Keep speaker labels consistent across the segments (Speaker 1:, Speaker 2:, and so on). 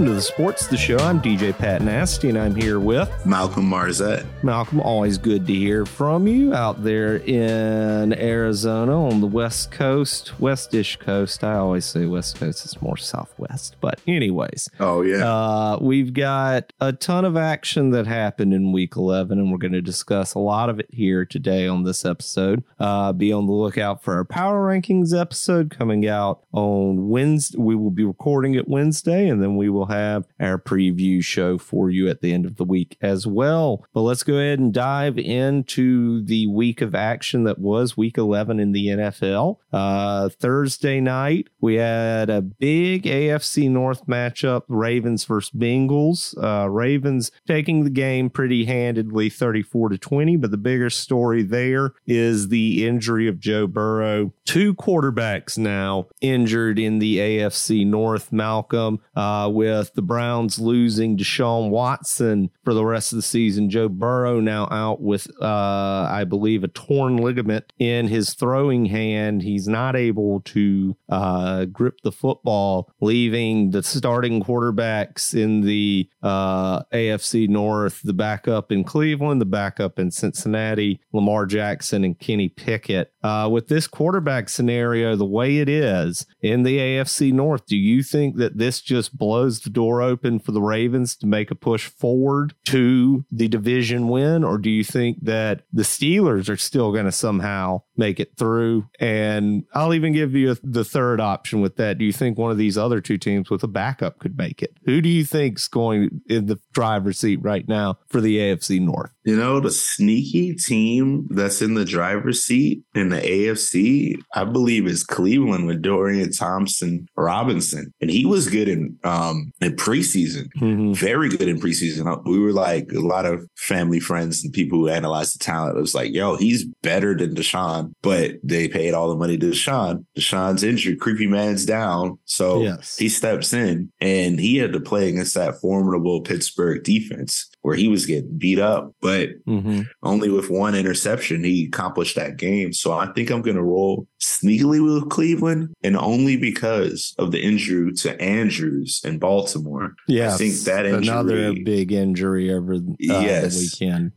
Speaker 1: Welcome to the Sports the Show. I'm DJ Pat Nasty, and I'm here with
Speaker 2: Malcolm Marzette.
Speaker 1: Malcolm. Always good to hear from you out there in Arizona on the West Coast, Westish Coast. I always say West Coast; it's more Southwest. But anyways,
Speaker 2: oh yeah,
Speaker 1: uh, we've got a ton of action that happened in Week 11, and we're going to discuss a lot of it here today on this episode. Uh, be on the lookout for our Power Rankings episode coming out on Wednesday. We will be recording it Wednesday, and then we will have our preview show for you at the end of the week as well. But let's go ahead and dive into the week of action that was week 11 in the NFL. Uh, Thursday night, we had a big AFC North matchup Ravens versus Bengals. Uh, Ravens taking the game pretty handedly 34 to 20, but the bigger story there is the injury of Joe Burrow. Two quarterbacks now injured in the AFC North, Malcolm. Uh, with the Browns losing Deshaun Watson for the rest of the season. Joe Burrow now out with, uh, I believe, a torn ligament in his throwing hand. He's not able to uh, grip the football, leaving the starting quarterbacks in the uh, AFC North, the backup in Cleveland, the backup in Cincinnati, Lamar Jackson, and Kenny Pickett. Uh, with this quarterback scenario the way it is in the AFC North, do you think that this just blows? blows the door open for the Ravens to make a push forward to the division win? Or do you think that the Steelers are still going to somehow make it through? And I'll even give you a, the third option with that. Do you think one of these other two teams with a backup could make it? Who do you think's going in the driver's seat right now for the AFC North?
Speaker 2: You know, the sneaky team that's in the driver's seat in the AFC, I believe, is Cleveland with Dorian Thompson Robinson. And he was good in um, in preseason, mm-hmm. very good in preseason. Uh, we were like a lot of family friends and people who analyzed the talent. It was like, yo, he's better than Deshaun, but they paid all the money to Deshaun. Deshaun's injured, creepy man's down. So yes. he steps in and he had to play against that formidable Pittsburgh defense where he was getting beat up, but mm-hmm. only with one interception, he accomplished that game. So I think I'm going to roll sneakily with Cleveland and only because of the injury to Andrews in Baltimore.
Speaker 1: Yeah. I think that injury, another big injury over uh, yes. the weekend.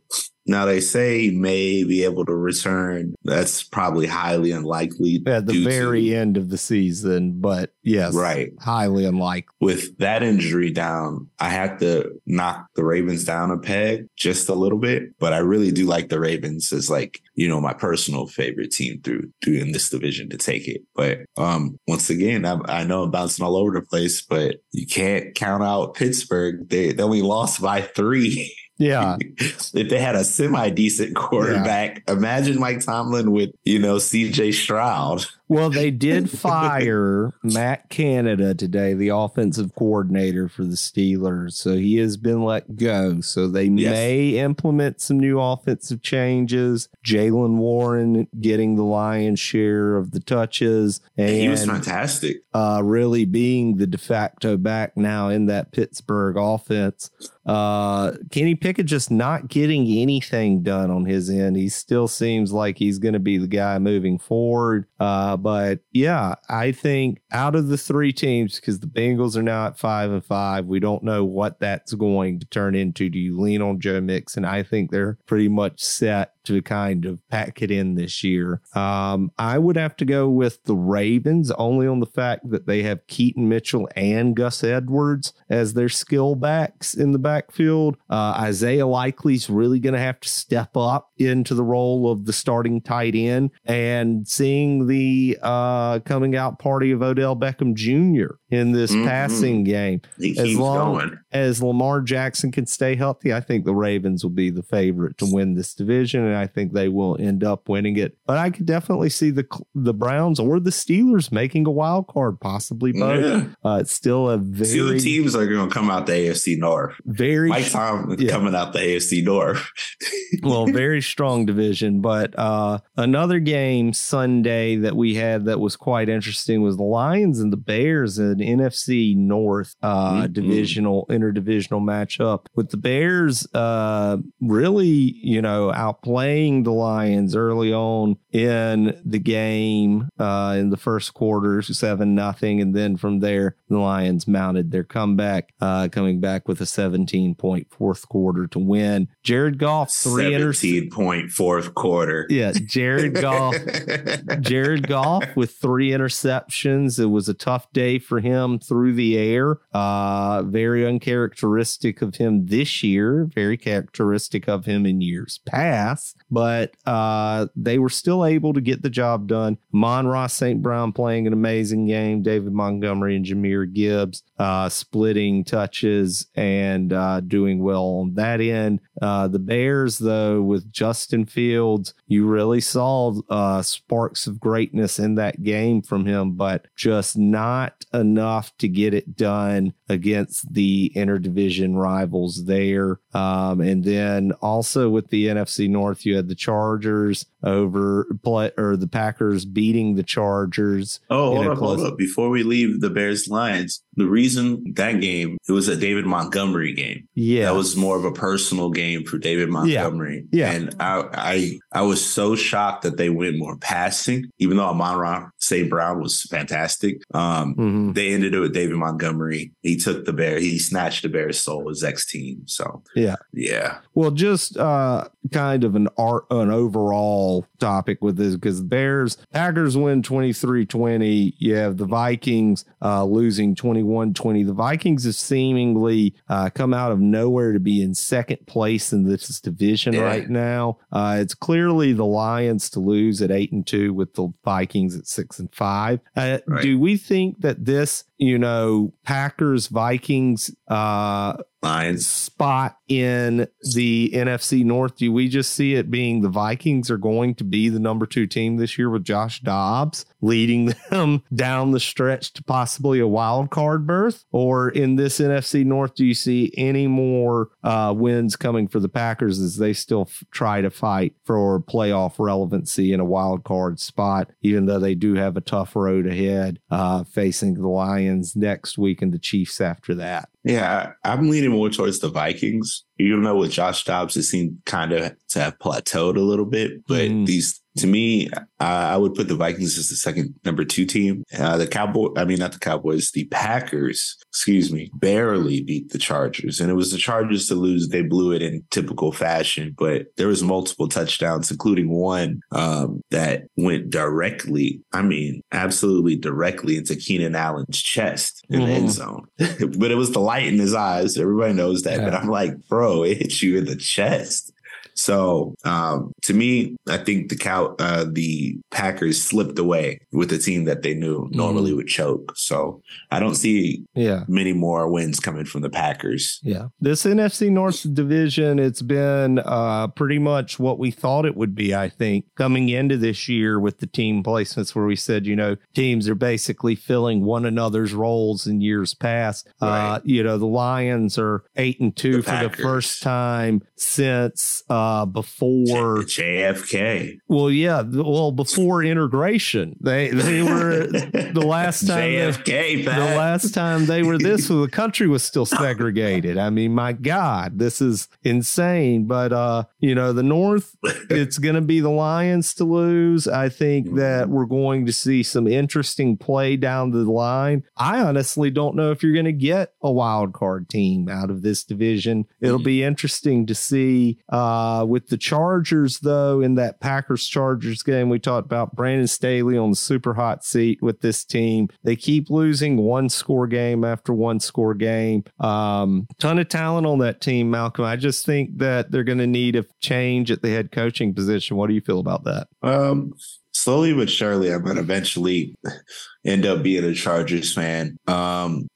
Speaker 2: Now they say may be able to return. That's probably highly unlikely.
Speaker 1: At the very to, end of the season, but yes,
Speaker 2: right,
Speaker 1: highly unlikely.
Speaker 2: With that injury down, I had to knock the Ravens down a peg just a little bit, but I really do like the Ravens as like you know my personal favorite team through through in this division to take it. But um once again, I, I know I'm bouncing all over the place, but you can't count out Pittsburgh. They they only lost by three.
Speaker 1: Yeah.
Speaker 2: if they had a semi decent quarterback, yeah. imagine Mike Tomlin with, you know, CJ Stroud.
Speaker 1: Well, they did fire Matt Canada today, the offensive coordinator for the Steelers. So he has been let go. So they yes. may implement some new offensive changes. Jaylen Warren getting the lion's share of the touches.
Speaker 2: And he was fantastic.
Speaker 1: Uh, really being the de facto back now in that Pittsburgh offense. Uh, Kenny Pickett just not getting anything done on his end. He still seems like he's going to be the guy moving forward. Uh, but yeah, I think out of the three teams, because the Bengals are now at five and five, we don't know what that's going to turn into. Do you lean on Joe Mixon? I think they're pretty much set to kind of pack it in this year. Um, I would have to go with the Ravens only on the fact that they have Keaton Mitchell and Gus Edwards as their skill backs in the backfield. Uh, Isaiah Likely's really going to have to step up into the role of the starting tight end and seeing the uh, coming out party of Odell Beckham Jr. in this mm-hmm. passing game.
Speaker 2: He as long going.
Speaker 1: as Lamar Jackson can stay healthy, I think the Ravens will be the favorite to win this division and I think they will end up winning it. But I could definitely see the the Browns or the Steelers making a wild card, possibly both. Yeah. Uh, it's still a very
Speaker 2: two teams are going to come out the AFC North.
Speaker 1: Very
Speaker 2: Mike Tom yeah. coming out the AFC North.
Speaker 1: well, very strong division, but uh, another game Sunday that we had that was quite interesting was the Lions and the Bears, and NFC North uh,
Speaker 2: Mhm.
Speaker 1: divisional interdivisional matchup with the Bears uh, really, you know, outplaying the Lions early on in the game uh, in the first quarter, seven nothing, and then from there the Lions mounted their comeback, uh, coming back with a 17 point fourth quarter to win. Jared Goff three interceptions.
Speaker 2: 17 point fourth quarter.
Speaker 1: Yeah, Jared Goff. Jared Goff with three interceptions. It was a tough day for him through the air. Uh, very uncharacteristic of him this year. Very characteristic of him in years past. But uh, they were still able to get the job done. Amon-Ra St. Brown playing an amazing game. David Montgomery and Jahmyr Gibbs uh, splitting touches and uh, doing well on that end. Uh, the Bears, though, with Justin Fields, you really saw uh, sparks of greatness in that game from him, but just not enough to get it done against the interdivision rivals there. Um, and then also with the NFC North, you had the Chargers over play or the Packers beating the Chargers.
Speaker 2: Oh, hold up, hold up. Before we leave the Bears Lions, the reason that game, it was a David Montgomery game.
Speaker 1: Yeah,
Speaker 2: That was more of a personal game for David Montgomery.
Speaker 1: Yeah.
Speaker 2: And I I I was so shocked that they went more passing, even though Amon St. Brown was fantastic. Um,
Speaker 1: Mhm.
Speaker 2: they ended it with David Montgomery. He took the bear, he snatched the Bears' soul, his ex team. So
Speaker 1: Yeah.
Speaker 2: Yeah.
Speaker 1: Well, just uh, kind of an art, an overall topic with this because Bears, Packers win 23 20. You have the Vikings uh, losing 21 20. The Vikings have seemingly uh, come out of nowhere to be in second place in this division
Speaker 2: Yeah.
Speaker 1: right now. Uh, it's clearly the Lions to lose at 8 and 2 with the Vikings at 6 and 5. Uh,
Speaker 2: Right.
Speaker 1: Do we think that this, you know, Packers, Vikings, uh,
Speaker 2: Lions.
Speaker 1: spot in the NFC North? Do we just see it being the Vikings are going to be the number two team this year with Josh Dobbs leading them down the stretch to possibly a wild card berth? Or in this NFC North, do you see any more uh, wins coming for the Packers as they still f- try to fight for playoff relevancy in a wild card spot, even though they do have a tough road ahead uh, facing the Lions next week and the Chiefs after that?
Speaker 2: Yeah, I'm leaning more towards the Vikings. Even though with Josh Dobbs, it seemed kind of to have plateaued a little bit. But
Speaker 1: Mhm.
Speaker 2: these, to me, I, I would put the Vikings as the second number two team. Uh, the Cowboy, I mean, not the Cowboys, the Packers, excuse me, barely beat the Chargers. And it was the Chargers to lose. They blew it in typical fashion, but there was multiple touchdowns, including one um, that went directly, I mean, absolutely directly into Keenan Allen's chest in the
Speaker 1: Mhm.
Speaker 2: end zone. but it was the light in his eyes. Everybody knows that. But I'm like, bro, it hit you in the chest. So um, to me, I think the cow, uh, the Packers slipped away with a team that they knew normally would choke. So I don't see
Speaker 1: Yeah.
Speaker 2: many more wins coming from the Packers.
Speaker 1: Yeah. This NFC North division, it's been uh, pretty much what we thought it would be, I think, coming into this year with the team placements where we said, you know, teams are basically filling one another's roles in years past. Uh, you know, the Lions are eight and two
Speaker 2: The
Speaker 1: for the first time since uh, before.
Speaker 2: JFK.
Speaker 1: Well, yeah. Well, before integration, they they were the last time they-
Speaker 2: JFK,
Speaker 1: the last time they were this the country was still segregated. I mean my god this is insane. But uh you know the north it's going to be the lions to lose. I think that we're going to see some interesting play down the line. I honestly don't know if you're going to get a wild card team out of this division. It'll be interesting to see uh with the chargers though in that packers chargers game we talked about brandon staley on the super hot seat with this team. They keep losing one score game after one score game. Um ton of talent on that team malcolm. I just think that they're going to need a change at the head coaching position. What do you feel about that?
Speaker 2: Um, slowly but surely, I'm gonna eventually end up being a Chargers fan. Um,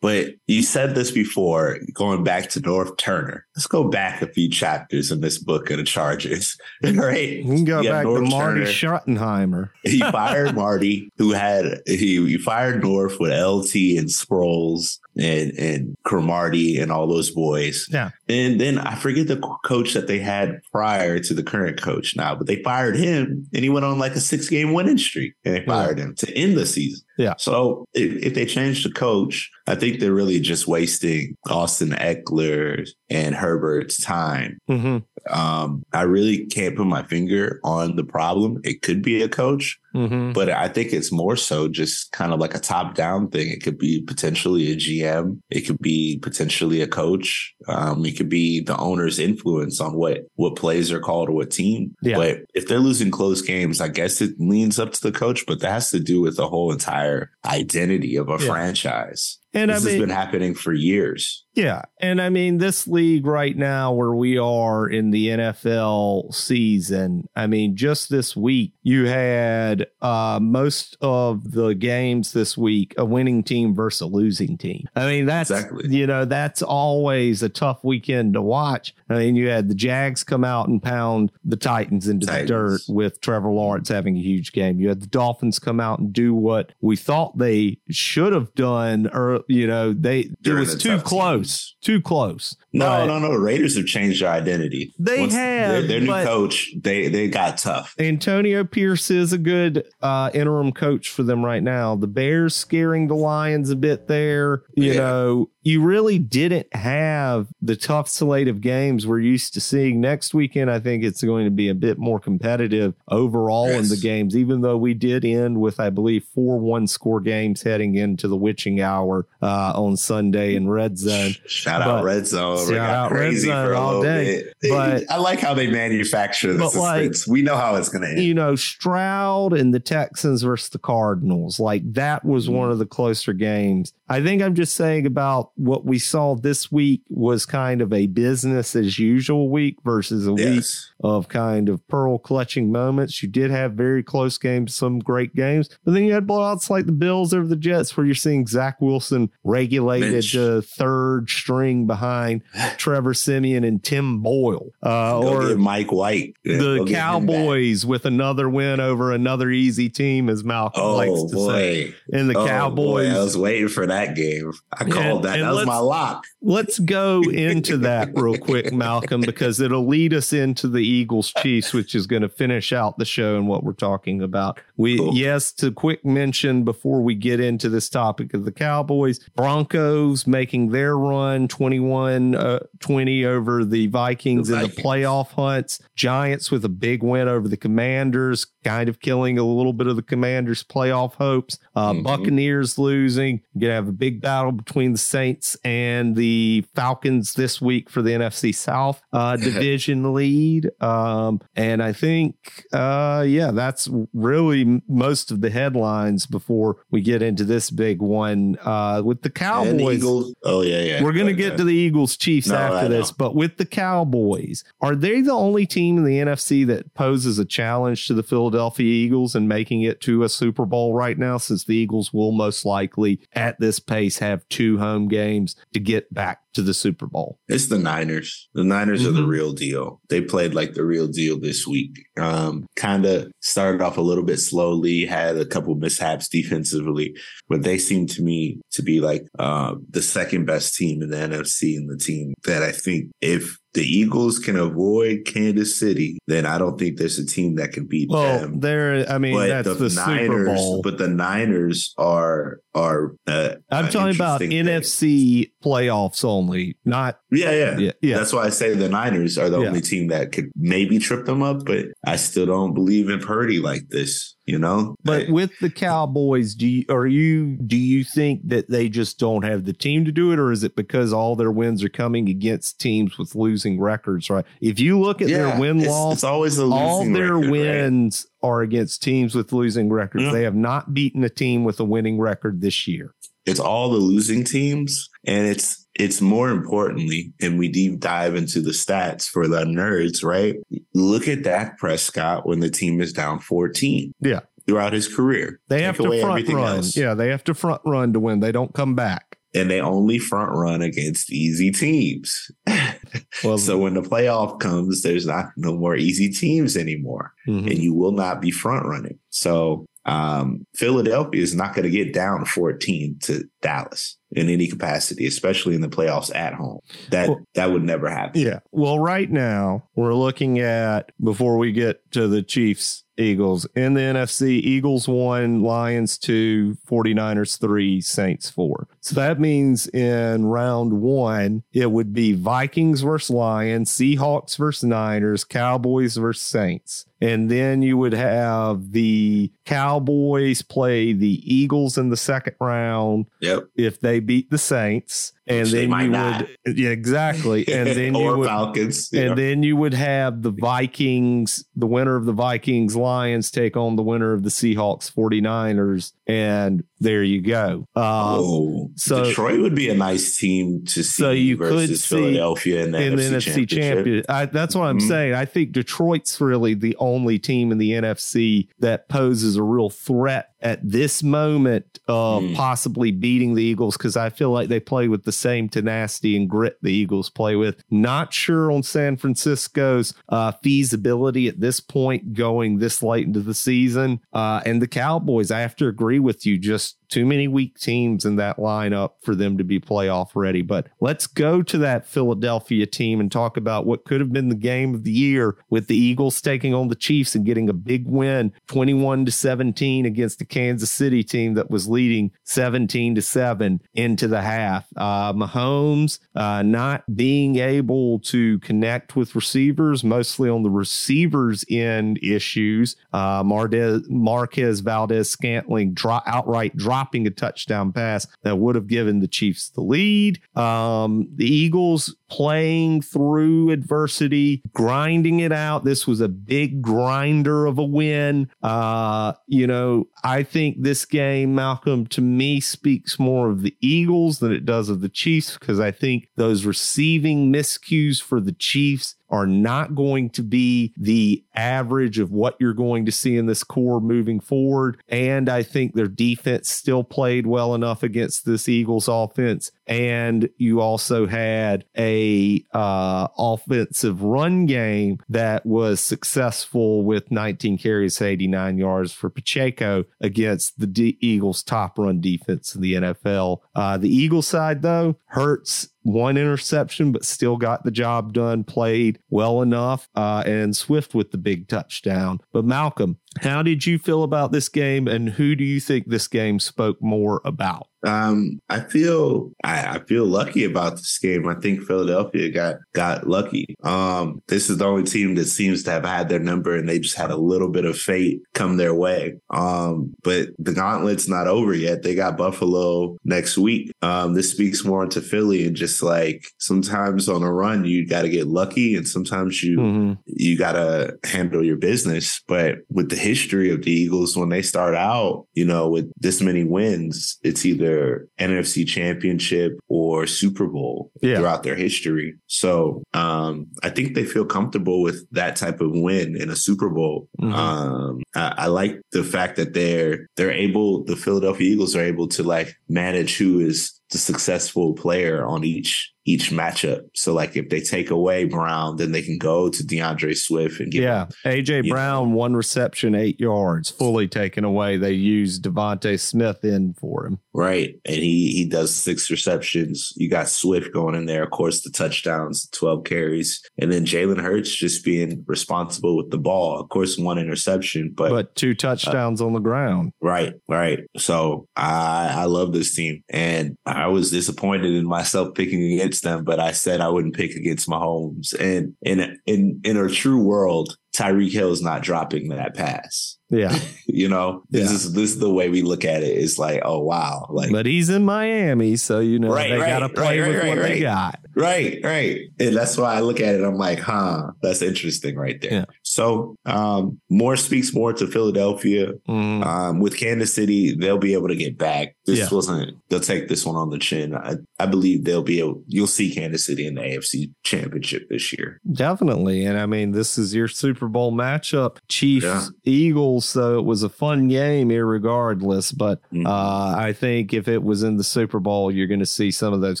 Speaker 2: but you said this before, going back to Norv Turner. let's go back a few chapters in this book of the Chargers. right?
Speaker 1: We can go back
Speaker 2: Norv
Speaker 1: to Marty
Speaker 2: Turner.
Speaker 1: Schottenheimer.
Speaker 2: he fired Marty, who had he, he fired Norv with LT and Sproles and and Cromartie and all those boys.
Speaker 1: Yeah.
Speaker 2: And then I forget the coach that they had prior to the current coach now, but they fired him and he went on like a six game winning streak and they fired him to end the season.
Speaker 1: Yeah.
Speaker 2: So if, if they change the coach, I think they're really just wasting Austin Ekeler and Herbert's time
Speaker 1: hmm
Speaker 2: um, I really can't put my finger on the problem. It could be a coach,
Speaker 1: hmm
Speaker 2: but I think it's more so just kind of like a top down thing. It could be potentially a GM. It could be potentially a coach. Um, it could be the owner's influence on what, what plays are called or what team.
Speaker 1: Yeah.
Speaker 2: But if they're losing close games, I guess it leans up to the coach, but that has to do with the whole entire identity of a
Speaker 1: Yeah.
Speaker 2: franchise.
Speaker 1: And
Speaker 2: this
Speaker 1: I mean,
Speaker 2: has been happening for years.
Speaker 1: Yeah. And I mean, this league right now, where we are in the NFL season, I mean, just this week, you had uh, most of the games this week a winning team versus a losing team. I mean, that's,
Speaker 2: Exactly.
Speaker 1: you know, that's always a tough weekend to watch. I mean, you had the Jags come out and pound the Titans into
Speaker 2: Titans.
Speaker 1: the dirt with Trevor Lawrence having a huge game. You had the Dolphins come out and do what we thought they should have done, or, you know, they, it was too
Speaker 2: tough
Speaker 1: close too close.
Speaker 2: No,
Speaker 1: But
Speaker 2: no, no. Raiders have changed their identity.
Speaker 1: They have,
Speaker 2: their, their new coach. They they got tough.
Speaker 1: Antonio Pierce is a good uh, interim coach for them right now. The Bears scaring the Lions a bit there. You
Speaker 2: Yeah.
Speaker 1: know, you really didn't have the tough slate of games we're used to seeing. Next weekend, I think it's going to be a bit more competitive overall in the games, even though we did end with, I believe, 4 1 score games heading into the witching hour uh, on Sunday in Red Zone.
Speaker 2: Shout
Speaker 1: But-
Speaker 2: out Red Zone.
Speaker 1: Shout out Red
Speaker 2: crazy
Speaker 1: Zone all day.
Speaker 2: bit.
Speaker 1: But-
Speaker 2: I like how they manufacture the
Speaker 1: But, like,
Speaker 2: we know how it's going to end.
Speaker 1: you know, Stroud and the Texans versus the Cardinals, like that was
Speaker 2: Mm-hmm.
Speaker 1: one of the closer games. I think I'm just saying about what we saw this week was kind of a business as usual week versus a week
Speaker 2: yes.
Speaker 1: Of kind of pearl clutching moments. You did have very close games, some great games, but then you had blowouts like the Bills over the Jets, where you're seeing Zach Wilson regulated to third string behind Trevor Siemian and Tim Boyle, uh, or
Speaker 2: Mike White.
Speaker 1: The
Speaker 2: get him back.
Speaker 1: Cowboys with another win over another easy team, as Malcolm likes
Speaker 2: Oh
Speaker 1: to say. And the
Speaker 2: Oh,
Speaker 1: Cowboys.
Speaker 2: boy. I was waiting for that game. I
Speaker 1: Yeah,
Speaker 2: called that.
Speaker 1: and
Speaker 2: That was my lock.
Speaker 1: Let's go into that real quick, Malcolm, because it'll lead us into the Eagles Chiefs, which is going to finish out the show and what we're talking about. We
Speaker 2: Cool.
Speaker 1: yes, to quick mention before we get into this topic of the Cowboys, Broncos making their run 21 uh, 20 over the Vikings
Speaker 2: The
Speaker 1: in the playoff hunts. Giants with a big win over the Commanders, kind of killing a little bit of the Commanders' playoff hopes. Uh,
Speaker 2: Mhm.
Speaker 1: Buccaneers losing. You're gonna have a big battle between the Saints and the Falcons this week for the NFC South uh, division lead. Um, and I think, uh, yeah, that's really most of the headlines before we get into this big one uh, with the Cowboys.
Speaker 2: Eagles. Oh yeah, yeah.
Speaker 1: We're going to get to the Eagles Chiefs
Speaker 2: No,
Speaker 1: after this, but with the Cowboys, are they the only team in the NFC that poses a challenge to the Philadelphia Eagles and making it to a Super Bowl right now? Since the Eagles will most likely, at this pace, have two home games to get back to the Super Bowl.
Speaker 2: It's the Niners. The Niners are the
Speaker 1: Mhm.
Speaker 2: real deal. They played like the real deal this week. Um, kind of started off a little bit slowly, had a couple mishaps defensively, but they seem to me to be like uh, the second best team in the NFC and the team that I think if the Eagles can avoid Kansas City, then I don't think there's a team that can beat
Speaker 1: Well,
Speaker 2: them.
Speaker 1: there, I mean,
Speaker 2: But
Speaker 1: that's
Speaker 2: the,
Speaker 1: the, Super
Speaker 2: Niners,
Speaker 1: Bowl.
Speaker 2: but the Niners are are. Uh,
Speaker 1: I'm talking about
Speaker 2: thing.
Speaker 1: NFC playoffs only, not
Speaker 2: Yeah, yeah,
Speaker 1: yeah, yeah.
Speaker 2: That's why I say the Niners are the
Speaker 1: Yeah.
Speaker 2: only team that could maybe trip them up, but I still don't believe in Purdy like this. You know,
Speaker 1: But with the Cowboys, do you are you do you think that they just don't have the team to do it, or is it because all their wins are coming against teams with losing records? Right. If you look at
Speaker 2: yeah,
Speaker 1: their win
Speaker 2: it's,
Speaker 1: loss,
Speaker 2: it's always a
Speaker 1: all their
Speaker 2: record, right?
Speaker 1: wins are against teams with losing records.
Speaker 2: Yeah.
Speaker 1: They have not beaten a team with a winning record this year.
Speaker 2: It's all the losing teams, and it's it's more importantly, and we deep dive into the stats for the nerds, right? Look at Dak Prescott when the team is down fourteen.
Speaker 1: Yeah.
Speaker 2: throughout his career,
Speaker 1: They
Speaker 2: Take
Speaker 1: have to front
Speaker 2: everything
Speaker 1: run.
Speaker 2: else.
Speaker 1: Yeah, they have to front run to win. They don't come back.
Speaker 2: and they only front run against easy teams. well, so when the playoff comes, there's not no more easy teams anymore, mm-hmm. and you will not be front running. So um, Philadelphia is not going to get down 14 to Dallas in any capacity, especially in the playoffs at home. That well, that would never happen.
Speaker 1: Yeah. Well, right now we're looking at before we get to the Chiefs Eagles in the NFC, Eagles one, Lions two, 49ers three, Saints four. So that means in round one, it would be Vikings versus Lions, Seahawks versus Niners, Cowboys versus Saints. And then you would have the Cowboys play the Eagles in the second round.
Speaker 2: Yep.
Speaker 1: If they beat the Saints and Which then you not. would yeah exactly and then you would
Speaker 2: Falcons
Speaker 1: and know. then you would have the Vikings the winner of the Vikings Lions take on the winner of the Seahawks 49ers and there you go
Speaker 2: um, oh so Detroit would be a nice team to see
Speaker 1: so you could see
Speaker 2: Philadelphia in the, in NFC, the NFC champion
Speaker 1: I, that's what I'm mm-hmm. saying I think Detroit's really the only team in the NFC that poses a real threat at this moment of mm. possibly beating the Eagles because I feel like they play with the same tenacity and grit the Eagles play with. Not sure on San Francisco's uh, feasibility at this point going this late into the season. Uh, and the Cowboys, I have to agree with you, just too many weak teams in that lineup for them to be playoff ready. But let's go to that Philadelphia team and talk about what could have been the game of the year with the Eagles taking on the Chiefs and getting a big win 21 to 17 against the Kansas City team that was leading 17 to 7 into the half. Uh, Mahomes uh, not being able to connect with receivers, mostly on the receivers end issues. Uh, Marquez, Marquez Valdes-Scantling dro- outright drop dropping a touchdown pass that would have given the Chiefs the lead. Um, the Eagles playing through adversity, grinding it out. This was a big grinder of a win. Uh, you know, I think this game, Malcolm, to me speaks more of the Eagles than it does of the Chiefs because I think those receiving miscues for the Chiefs are not going to be the average of what you're going to see in this core moving forward. And I think their defense still played well enough against this Eagles offense. And you also had a uh, offensive run game that was successful with 19 carries, 89 yards for Pacheco against the D- Eagles' top run defense in the NFL. Uh, the Eagles side, though, Hurts one interception, but still got the job done, played well enough, uh, and Swift with the big touchdown. But Malcolm, how did you feel about this game, and who do you think this game spoke more about?
Speaker 2: Um, I feel I, I, feel lucky about this game. I think Philadelphia got got lucky. Um, this is the only team that seems to have had their number, and they just had a little bit of fate come their way. Um, but the gauntlet's not over yet. They got Buffalo next week. Um, this speaks more into Philly and just like sometimes on a run you got to get lucky, and sometimes you mm-hmm. you got to handle your business. But with the history of the Eagles, when they start out, you know, with this many wins, it's either either NFC championship or Super Bowl yeah. throughout their history. So um, I think they feel comfortable with that type of win in a Super Bowl. Mm-hmm. Um, I, I, like the fact that they're they're able, the Philadelphia Eagles are able to like manage who is the successful player on each each matchup. So like if they take away Brown, then they can go to D'Andre Swift and get
Speaker 1: yeah. AJ Brown know. one reception, eight yards, fully taken away. They use DeVonta Smith in for him.
Speaker 2: Right, and he he does six receptions. You got Swift going in there, of course, the touchdowns, twelve carries, and then Jalen Hurts just being responsible with the ball. Of course, one interception, but
Speaker 1: but two touchdowns uh, on the ground.
Speaker 2: Right, right. So I I love this team, and I was disappointed in myself picking against them, but I said I wouldn't pick against Mahomes. And in in in a true world, Tyreek Hill is not dropping that pass.
Speaker 1: Yeah.
Speaker 2: you know, this yeah. is this is the way we look at it. It's like, oh wow. Like
Speaker 1: But he's in Miami, so you know right, they right, gotta play right, with what they got.
Speaker 2: Right, right. And that's why I look at it, I'm like, huh, that's interesting right there. Yeah. So um, more speaks more to Philadelphia.
Speaker 1: Mm.
Speaker 2: Um, with Kansas City, they'll be able to get back. This
Speaker 1: Yeah.
Speaker 2: wasn't. They'll take this one on the chin. I, I believe they'll be able. You'll see Kansas City in the AFC Championship this year.
Speaker 1: Definitely. And I mean, this is your Super Bowl matchup, Chiefs
Speaker 2: Yeah.
Speaker 1: Eagles. So it was a fun game, irregardless. But
Speaker 2: Mhm.
Speaker 1: uh, I think if it was in the Super Bowl, you're going to see some of those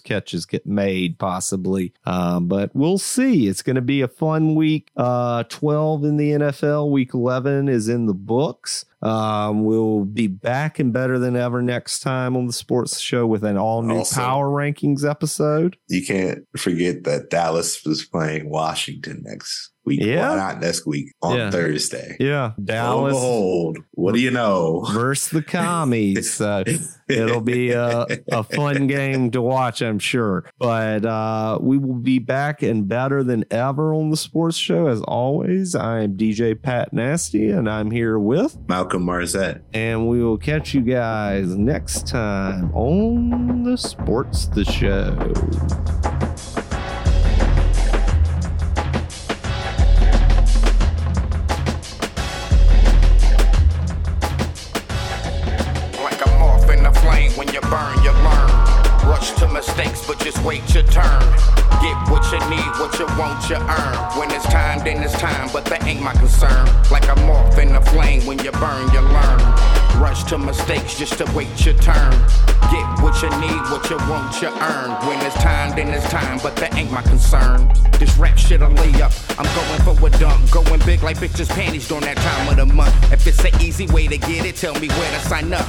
Speaker 1: catches get made, possibly. Um, but we'll see. It's going to be a fun week. Uh, 12 in the NFL, week 11 is in the books. Um, we'll be back and better than ever next time on the sports show with an all new
Speaker 2: Also-
Speaker 1: power rankings episode.
Speaker 2: You can't forget that Dallas was playing Washington next week.
Speaker 1: Yeah.
Speaker 2: Well, not next week on
Speaker 1: Yeah.
Speaker 2: Thursday.
Speaker 1: Yeah.
Speaker 2: Lo
Speaker 1: Dallas.
Speaker 2: and behold, what do you know?
Speaker 1: versus the commies. So it'll be a, a fun game to watch, I'm sure. But uh, we will be back and better than ever on the sports show. As always, I'm DJ Pat Nasty, and I'm here with,
Speaker 2: Malcolm Marzette.
Speaker 1: and we will catch you guys next time on the sports the show.
Speaker 3: Mistakes, but just wait your turn. Get what you need, what you want, you earn. When it's time, then it's time, but that ain't my concern. Like a moth in a flame, when you burn, you learn. Rush to mistakes just to wait your turn. Get what you need, what you want, you earn. When it's time, then it's time, but that ain't my concern. This rap shit a lay up. I'm going for a dunk, going big like bitches' panties during that time of the month. If it's an easy way to get it, tell me where to sign up.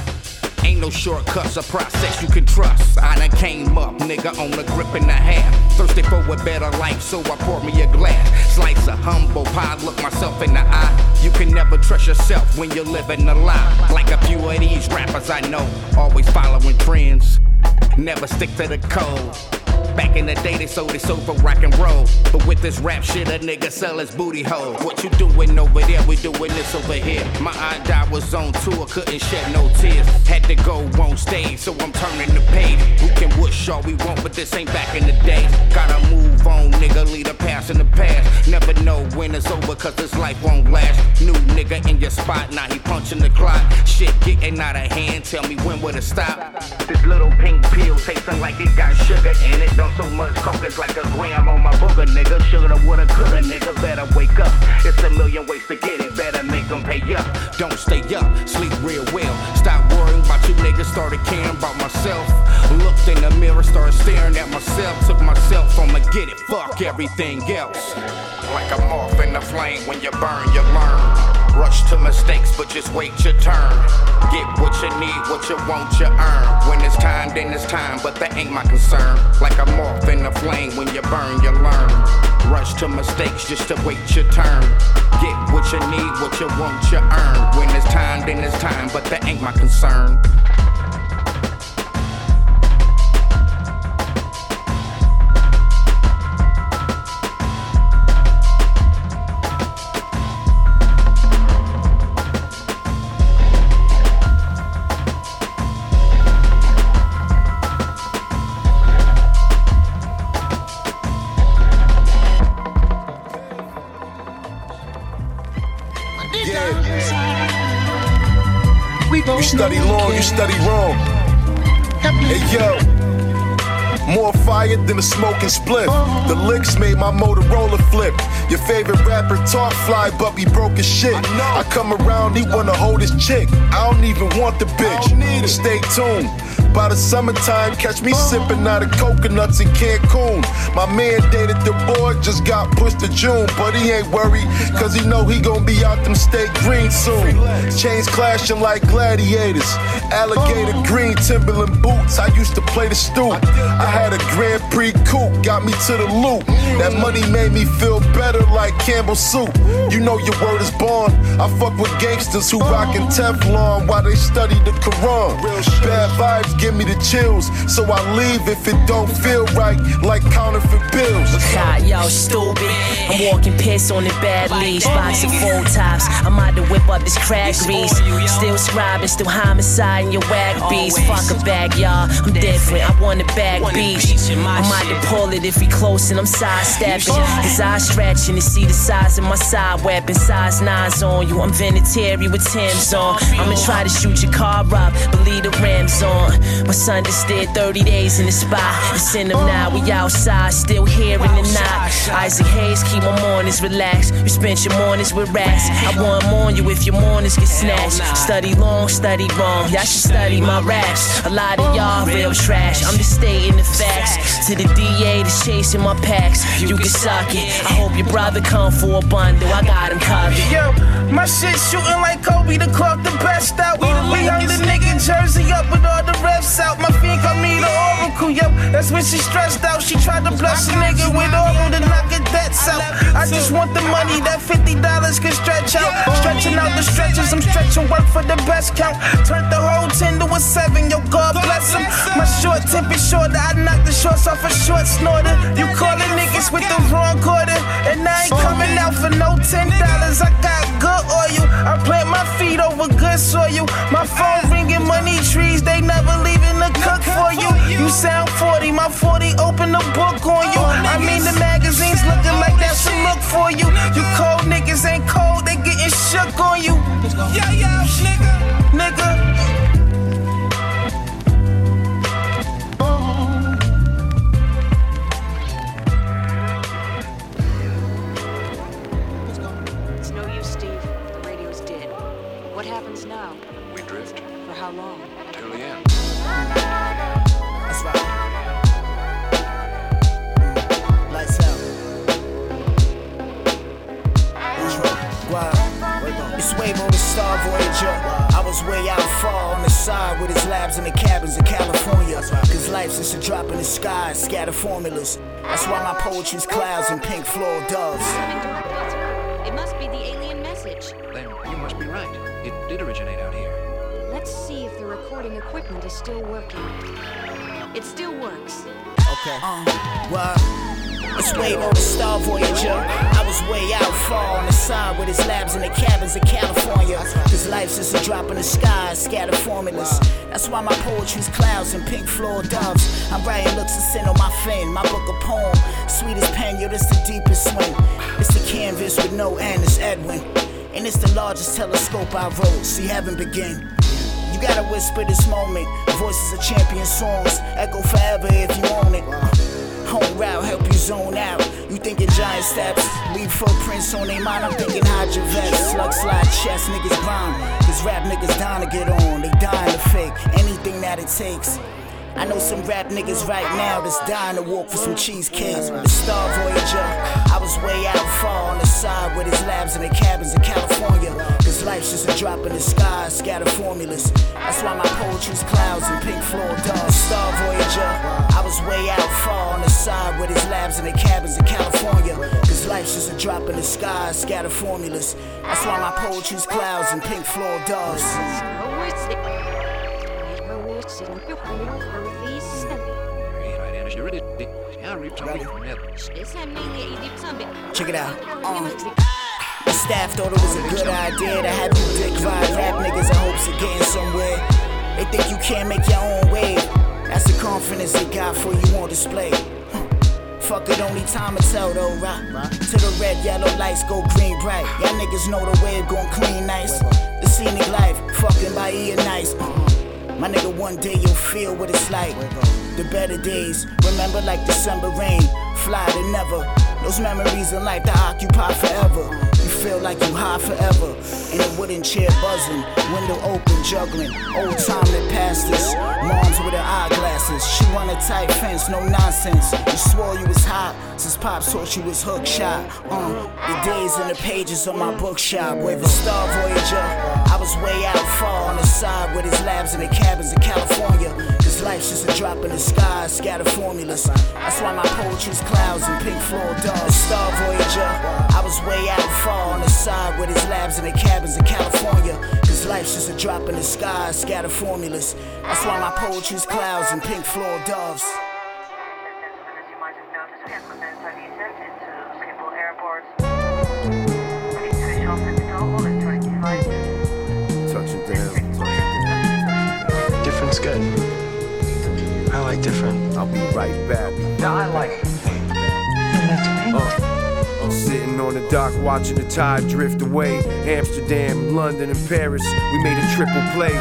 Speaker 3: Ain't no shortcuts, a process you can trust. I done came up, nigga, on the grip and a half. Thirsty for a better life, so I poured me a glass. Slice of humble pie, look myself in the eye. You can never trust yourself when you're living a lie. Like a few of these rappers I know, always following trends. Never stick to the code. Back in the day, they sold it so for rock and roll. But with this rap shit, a nigga sell his booty hole. What you doing over there? We doing this over here. My eye dot was on tour, couldn't shed no tears. Had to go on stage, so I'm turning the page. We can wish all we want, but this ain't back in the day. Gotta move on, nigga, leave the past in the past. Never know when it's over, cause this life won't last. New nigga in your spot, now he punching the clock. Shit getting out of hand, tell me when will it stop? This little pink pill tasting like it got sugar in it. So much coke, it's like a gram on my booger, nigga. Shoulda, woulda, coulda, nigga. Better wake up. It's a million ways to get it, better make them pay up. Don't stay up, sleep real well. Stop worrying about you niggas, started caring about myself. Looked in the mirror, started staring at myself. Took myself from a get it, fuck everything else. Like I'm off in the flame, when you burn, you learn. Rush to mistakes, but just wait your turn. Get what you need, what you want, you earn. When it's time, then it's time, but that ain't my concern. Like a moth in a flame, when you burn, you learn. Rush to mistakes just to wait your turn. Get what you need, what you want, you earn. When it's time, then it's time, but that ain't my concern.
Speaker 4: You study wrong. Hey yo. More fire than a smoking split. The licks made my Motorola flip. Your favorite rapper talk fly, but we broke his shit. I come around, he wanna hold his chick. I don't even want the bitch. To stay tuned. By the summertime, catch me sipping out of coconuts in Cancun. My man dated the boy, just got pushed to June, but he ain't worried, cause he know he gon' be out them state green soon. Chains clashing like gladiators. Alligator green Timberland boots. I used to play the stoop. I had a Grand Prix coupe, got me to the loop. That money made me feel better like Campbell soup. You know your word is born. I fuck with gangsters who rockin' Teflon while they study the Quran. Real shit. Bad vibes give me the chills. So I leave if it don't feel right, like counterfeit bills.
Speaker 5: God, yo, stupid. I'm walking piss on the bad leash, boxing full tops. I'm out to whip up this crack grease. Still scribing, still homicide in your wag beast. Fuck a bag, y'all. I'm different. I want a bag beach. I'm out to pull it if he close and I'm sidestepping. His eyes stretching to see the size of my side weapon. Size nines on you. I'm Vinatieri with Tim's on. I'ma try to shoot your car up, but leave the rims on. My son just did 30 days in the spot. It's in them now. We outside, still here in the night. Isaac Hayes, keep my mornings relaxed. You spent your mornings with rats. I want on you if your mornings get snatched. Study long, study wrong. Y'all should study my raps. A lot of y'all real trash. I'm just stating the facts. To the DA that's chasing my packs. You can suck it. I hope your brother come for a bundle. I got him covered.
Speaker 6: Yo, my shit shooting like Kobe, the clock the best out. We, we hung the nigga jersey up with all the refs out. My fiend call me the oracle, yo. That's when she stressed out. She tried to bless a nigga with oral to knock her debts out. I just want the money that $50 can stretch out. Stretching out the stretches, I'm stretching work for the best count. Turned the whole 10 to a 7, yo, God bless him. My short temper shorter, I knocked the shorts off a short snorter. You calling niggas with the wrong quarter, and I ain't coming out for no $10. I got good oil, I plant my feet over good soil. My phone ringing money trees, they never leaving the cook for you. You sound 40, my 40 open a book on you. Oh, I mean, the magazines looking like that's a look for you. You cold niggas ain't cold, they getting shook on you. Yeah, yeah, nigga, nigga.
Speaker 7: How long?
Speaker 8: till the end.
Speaker 9: That's right. Lights out. It's Wave on the Star Voyager. I was way out far on the side with his labs in the cabins of California. Cause life's just a drop in the sky, scatter formulas. That's why my poetry's clouds and pink floral doves.
Speaker 7: Recording equipment is still working. It still works.
Speaker 9: Okay. Uh, what? It's way on the Star Voyager. I was way out far on the side with his labs in the cabins of California. Cause life's just a drop in the sky, scattered formulas. That's why my poetry's clouds and pink floor doves. I'm writing looks of sin on my fin, my book of poem. Sweetest pen, yo, this the deepest swing. It's the canvas with no end, it's Edwin. And it's the largest telescope I wrote. See heaven begin. You gotta whisper this moment. Voices of champion songs echo forever if you own it. Uh, home route help you zone out. You thinking giant steps, leave footprints on their mind. I'm thinking Hydra vest, slug slide chest, niggas blind. Cause rap niggas dying to get on, they dying to fake anything that it takes. I know some rap niggas right now that's dying to walk for some cheesecakes. The Star Voyager, I was way out far on the side with his labs in the cabins in California. Cause life's just a drop in the sky, scatter formulas. That's why my poetry's clouds and pink floor doves. Star Voyager, I was way out far on the side with his labs in the cabins in California. Cause life's just a drop in the sky, scatter formulas. That's why my poetry's clouds and pink floor doves. Check it out. Um, the staff thought it was a good idea to have you dick ride rap niggas in hopes of getting somewhere. They think you can't make your own way. That's the confidence they got for you on display. Fuck it, only time to tell though, right? To the red, yellow lights go green bright. Y'all niggas know the way wave gon' clean nice. The scenic life, fucking by ear nice. My nigga, one day you'll feel what it's like. The better days, remember like December rain, fly to never. Those memories in life that occupy forever. You feel like you high forever. In a wooden chair buzzing, window open, juggling. Old time that passed us. Moms with her eyeglasses. She run a tight fence, no nonsense. You swore you was hot since pops taught you was hook shot. Uh, the days in the pages of my bookshop with the Star Voyager. I was way out far on the side with his labs in the cabins in California. Cause life's just a drop in the sky, scatter formulas. That's why my poetry's clouds and pink floor doves. Star Voyager. I was way out far on the side with his labs in the cabins in California. Cause Cause life's just a drop in the sky, scatter formulas. That's why my poetry's clouds and pink floor doves.
Speaker 10: Touching down.
Speaker 11: Different's good. I like different.
Speaker 10: I'll be right back. On the dock watching the tide drift away. Amsterdam, London, and Paris. We made a triple play.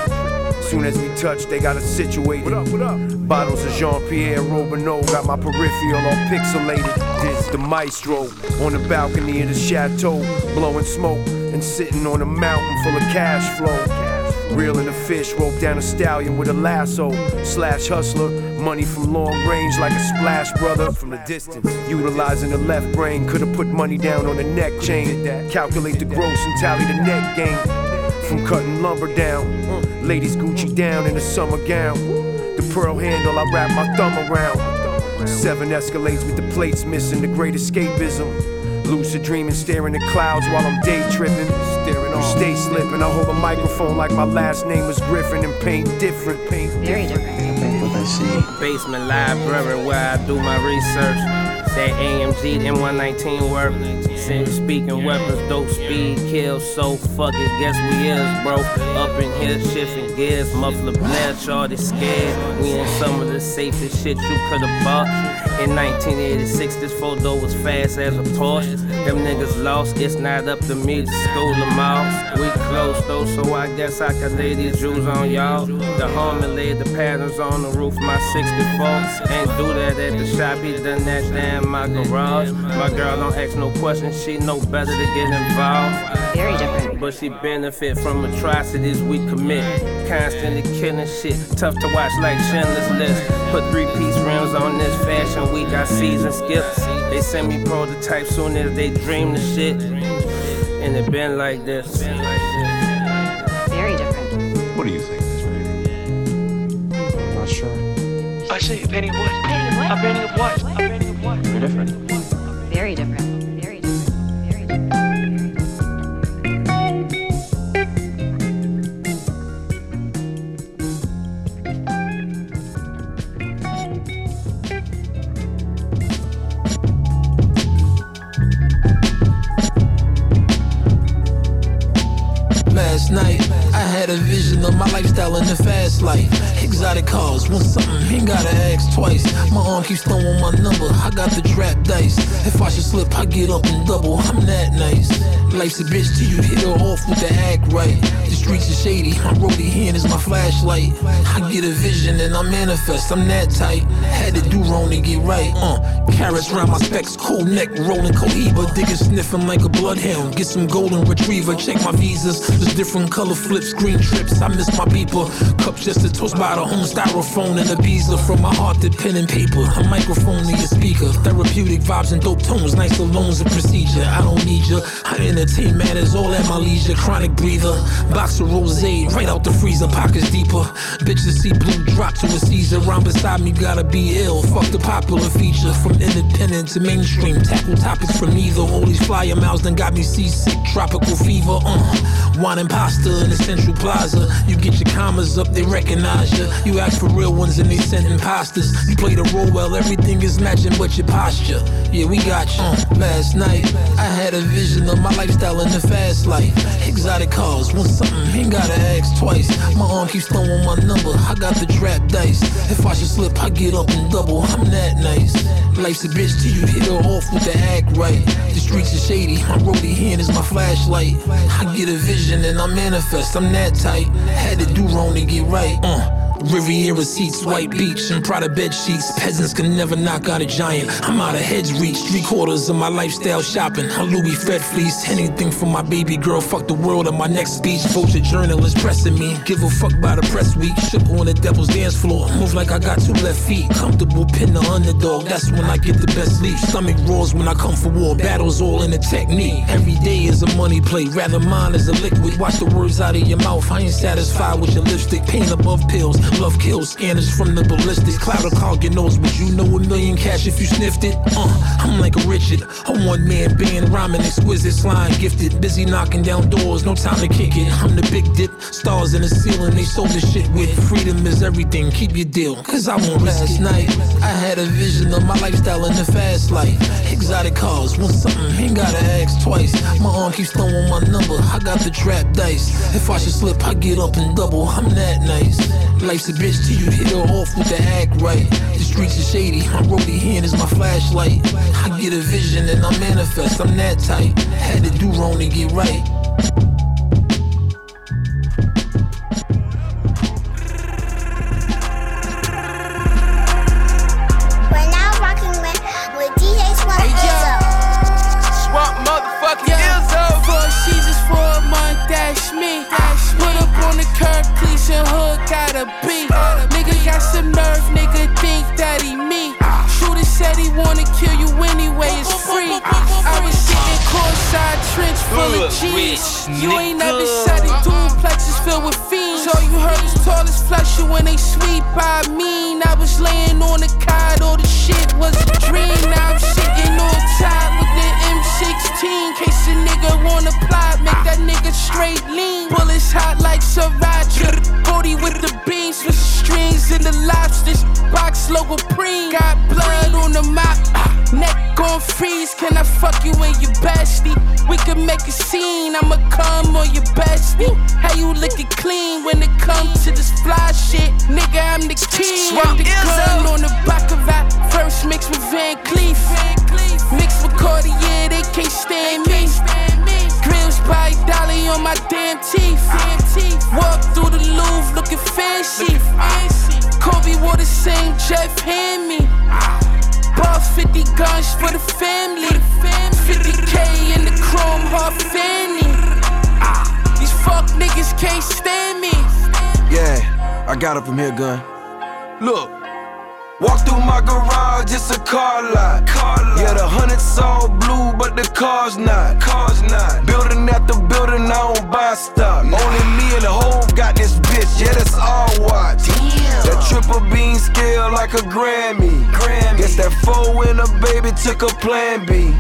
Speaker 10: Soon as we touched, they got us situated. What up, what up? Bottles of Jean Pierre Robinot got my peripheral all pixelated. This the maestro on the balcony of the chateau, blowing smoke and sitting on a mountain full of cash flow. Reeling a fish, rope down a stallion with a lasso. Slash hustler, money from long range like a splash brother from the distance. Utilizing the left brain, could've put money down on the neck chain. Calculate the gross and tally the net gain. From cutting lumber down, uh, ladies Gucci down in a summer gown. The pearl handle, I wrap my thumb around. Seven escalades with the plates missing, the great escapism. Lucid dreaming, staring at clouds while I'm day tripping. Staring you stay slipping. I hold a microphone like my last name was Griffin and paint different. Paint
Speaker 7: Very different.
Speaker 11: what I see.
Speaker 12: Basement library where I do my research. That AMG M119 work. Since speaking weapons, dope speed, kill, so fuck it, guess we is, bro. Up in here, shifting gears, muffler blare, shorty scared. We in some of the safest shit you could've bought. In 1986, this photo was fast as a Porsche. Them niggas lost, it's not up to me to school them out. We close though, so I guess I can lay these jewels on y'all. The homie laid the patterns on the roof my 64. Ain't do that at the shop, he done that down my garage. My girl don't ask no questions, she know better to get involved.
Speaker 7: Very different.
Speaker 12: But she benefit from atrocities we commit. Constantly killing shit, tough to watch like Schindler's List. Put three piece rims on this fashion week, I season skips. They send me prototypes soon as they dream the shit. And it been like this.
Speaker 7: Very different.
Speaker 13: What do you think, Miss Penny?
Speaker 11: I'm not sure.
Speaker 13: I say a penny of what?
Speaker 7: Penny of what?
Speaker 13: A penny of what? A penny of what?
Speaker 11: Very different.
Speaker 7: Very different. Very different. Very different.
Speaker 14: Last night, I had a vision of my lifestyle in the fast life. Exotic cars, want something, ain't gotta ask twice. My arm keeps throwing my number, I got the trap dice. If I should slip, I get up and double, I'm that nice. Life's a bitch till you hit her off with the act right. Streets are shady, my roadie hand is my flashlight. I get a vision and I manifest, I'm that tight. Had to do wrong to get right, uh. Carrots round my specs, cool neck, rolling cohiba. Digger sniffing like a bloodhound. Get some golden retriever, check my visas. There's different color flips, green trips. I miss my beeper. Cups just to toast by the home styrofoam and a visa from my heart to pen and paper. A microphone to your speaker. Therapeutic vibes and dope tones, nice alone's a procedure. I don't need ya. I entertain matters all at my leisure. Chronic breather, box of rose, right out the freezer, pockets deeper. Bitches see blue drop to a Caesar. Round beside me gotta be ill. Fuck the popular feature. From independent to mainstream, tackle topics from either. All these flyer miles done got me seasick. Tropical fever, uh. Wine pasta in the Central Plaza. You get your commas up, they recognize you. You ask for real ones and they send imposters. You play the role well, everything is matching but your posture. Yeah, we got you. Uh, last night, I had a vision of my lifestyle in the fast life. Exotic cars, want something, ain't gotta ask twice. My arm keeps throwing my number, I got the trap dice. If I should slip, I get up and double, I'm that nice. Life's a bitch till you hit her off with the act right. The streets are shady, my roadie hand is my flashlight. I get a vision and I manifest, I'm that tight. Had to do wrong to get right. Uh. Riviera seats, white beach, and Prada bed sheets. Peasants can never knock out a giant. I'm out of heads reach, three quarters of my lifestyle shopping. A Louis Fed fleece, anything for my baby girl. Fuck the world on my next speech. Vulture journalists pressing me. Give a fuck by the press week. Shook on the devil's dance floor. Move like I got two left feet. Comfortable pin the underdog. That's when I get the best leap. Stomach roars when I come for war. Battles all in the technique. Every day is a money play. Rather mine is a liquid. Watch the words out of your mouth. I ain't satisfied with your lipstick. Pain above pills. Love kills scanners from the ballistics. Cloud of call your nose, but you know a million cash if you sniffed it. Uh, I'm like a Richard, a one man band, rhyming exquisite, slime gifted. Busy knocking down doors, no time to kick it. I'm the big dip, stars in the ceiling, they sold the shit with. Freedom is everything, keep your deal, cause I won't risk Last night, I had a vision of my lifestyle in the fast life. Exotic cars, want something, ain't gotta ask twice. My arm keeps throwing my number, I got the trap dice. If I should slip, I get up and double, I'm that nice. Life's a bitch till you hit her off with the act right. The streets are shady, my roadie hand is my flashlight. I get a vision and I manifest, I'm that tight. Had to do wrong to get right.
Speaker 15: Gotta be. Nigga got some nerve, nigga think that he me. Shooter said he wanna kill you anyway, it's free. I was sitting courtside, trench full of G's. You ain't never said it, duplexes filled with fiends. All you heard his tallest flusher when they sweep by mean. I was laying on the cot, all the shit was a dream. Now I'm sitting on top with the M16. Case a nigga wanna plot, make that nigga straight lean. Bullets hot like sriracha. 40 with the beans, with strings and the lobsters. Box logo preen. Got blood on the mop. Neck gon' freeze. Can I fuck you in your bestie? We can make a scene. I'ma come on your bestie. How you lookin' clean when it comes to this fly shit? Nigga, I'm the king. I'm the gun on the back of that. First mix with Van Cleef. Mix with Cartier, they can't stand me. Grills by Dolly on my damn teeth. Walk through the Louvre looking fancy. Kobe wore the same Jeff hand me. Bought 50 guns for the family. 50k in the chrome heart fanny. These fuck niggas can't stand me.
Speaker 16: Yeah, I got up from here, gun. Look. Walk through my garage, it's a car lot. Yeah, the hundred's all blue, but the car's not. Car's not. Building after building, I don't buy stock. Only me and the whole got this bitch, yeah, that's all watch. That triple beam scale like a Grammy. Grammy. Guess that four in a baby took a plan B.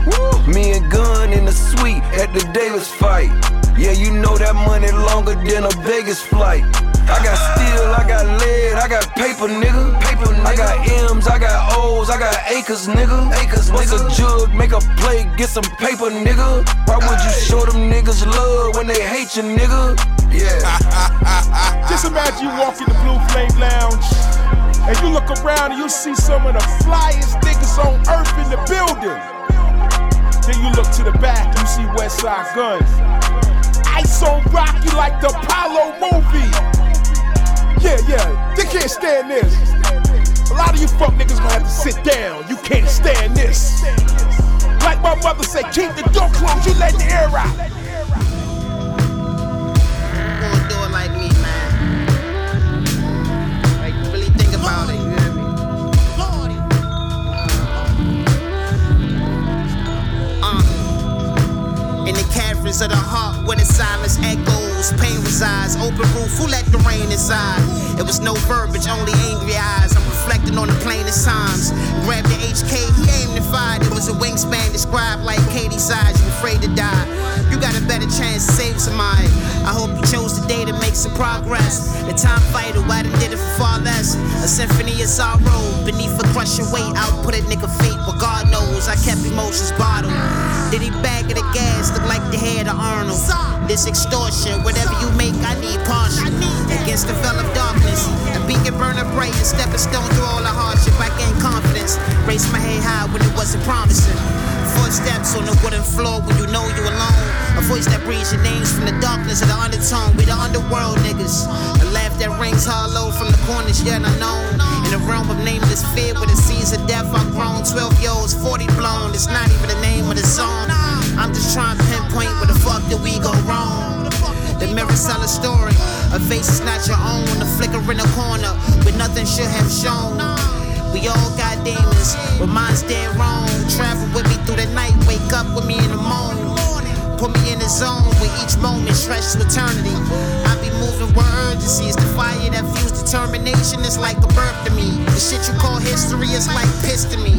Speaker 16: Me and Gunn in the suite at the Davis fight. Yeah, you know that money longer than a Vegas flight. I got steel, I got lead, I got paper, nigga. Paper, nigga. I got M's, I got O's, I got acres, nigga. Acres, What's a jug? Make a play, get some paper, nigga. Why would you show them niggas love when they hate you, nigga? Yeah.
Speaker 17: Just imagine you walk in the Blue Flame Lounge and you look around and you see some of the flyest niggas on earth in the building. Then you look to the back, you see Westside Gunn. Ice on Rocky like the Apollo movie. Yeah, yeah, they can't stand this. A lot of you fuck niggas gonna have to sit down. You can't stand this. Like my mother said, keep the door closed, you let the air out.
Speaker 18: do it like me, man. Like, really think about it, me? Uh. In the caverns of the heart where the silence echoes, pain resides. Open roof, who let the rain inside? It was no verbiage, only angry eyes. I'm reflecting on the plainest times. Grabbed the HK, he aimed and fired. It was a wingspan described like Katie's size. You afraid to die. You got a better chance to save somebody. I hope you chose the day to make some progress. The time fighter, why done did it for far less? A symphony of sorrow beneath a crushing weight. I'll put a nigga fate, but God knows I kept emotions bottled. Did he bag of the gas look like the head of Arnold? This extortion, whatever you make, I need partial. Against the veil of darkness, a beacon burning bright, a stepping stone through all the hardship. I gain confidence, Raise my head high when it wasn't promising. Footsteps on the wooden floor when you know you alone. A voice that breathes your names from the darkness of the undertone. We the underworld niggas. A laugh that rings hollow from the corners yet unknown. In a realm of nameless fear where the seas of death are grown. 12 years, 40 blown. It's not even the name of the song. I'm just trying to pinpoint where the fuck did we go wrong. The mirrors tell a story. A face is not your own. A flicker in the corner where nothing should have shown. We all got demons, but mine's dead wrong. Travel with me through the night, wake up with me in the morning. Put me in the zone where each moment stretched to eternity. I be moving living urgency. It's the fire that fuels determination. It's like a birth to me. The shit you call history is like piss to me.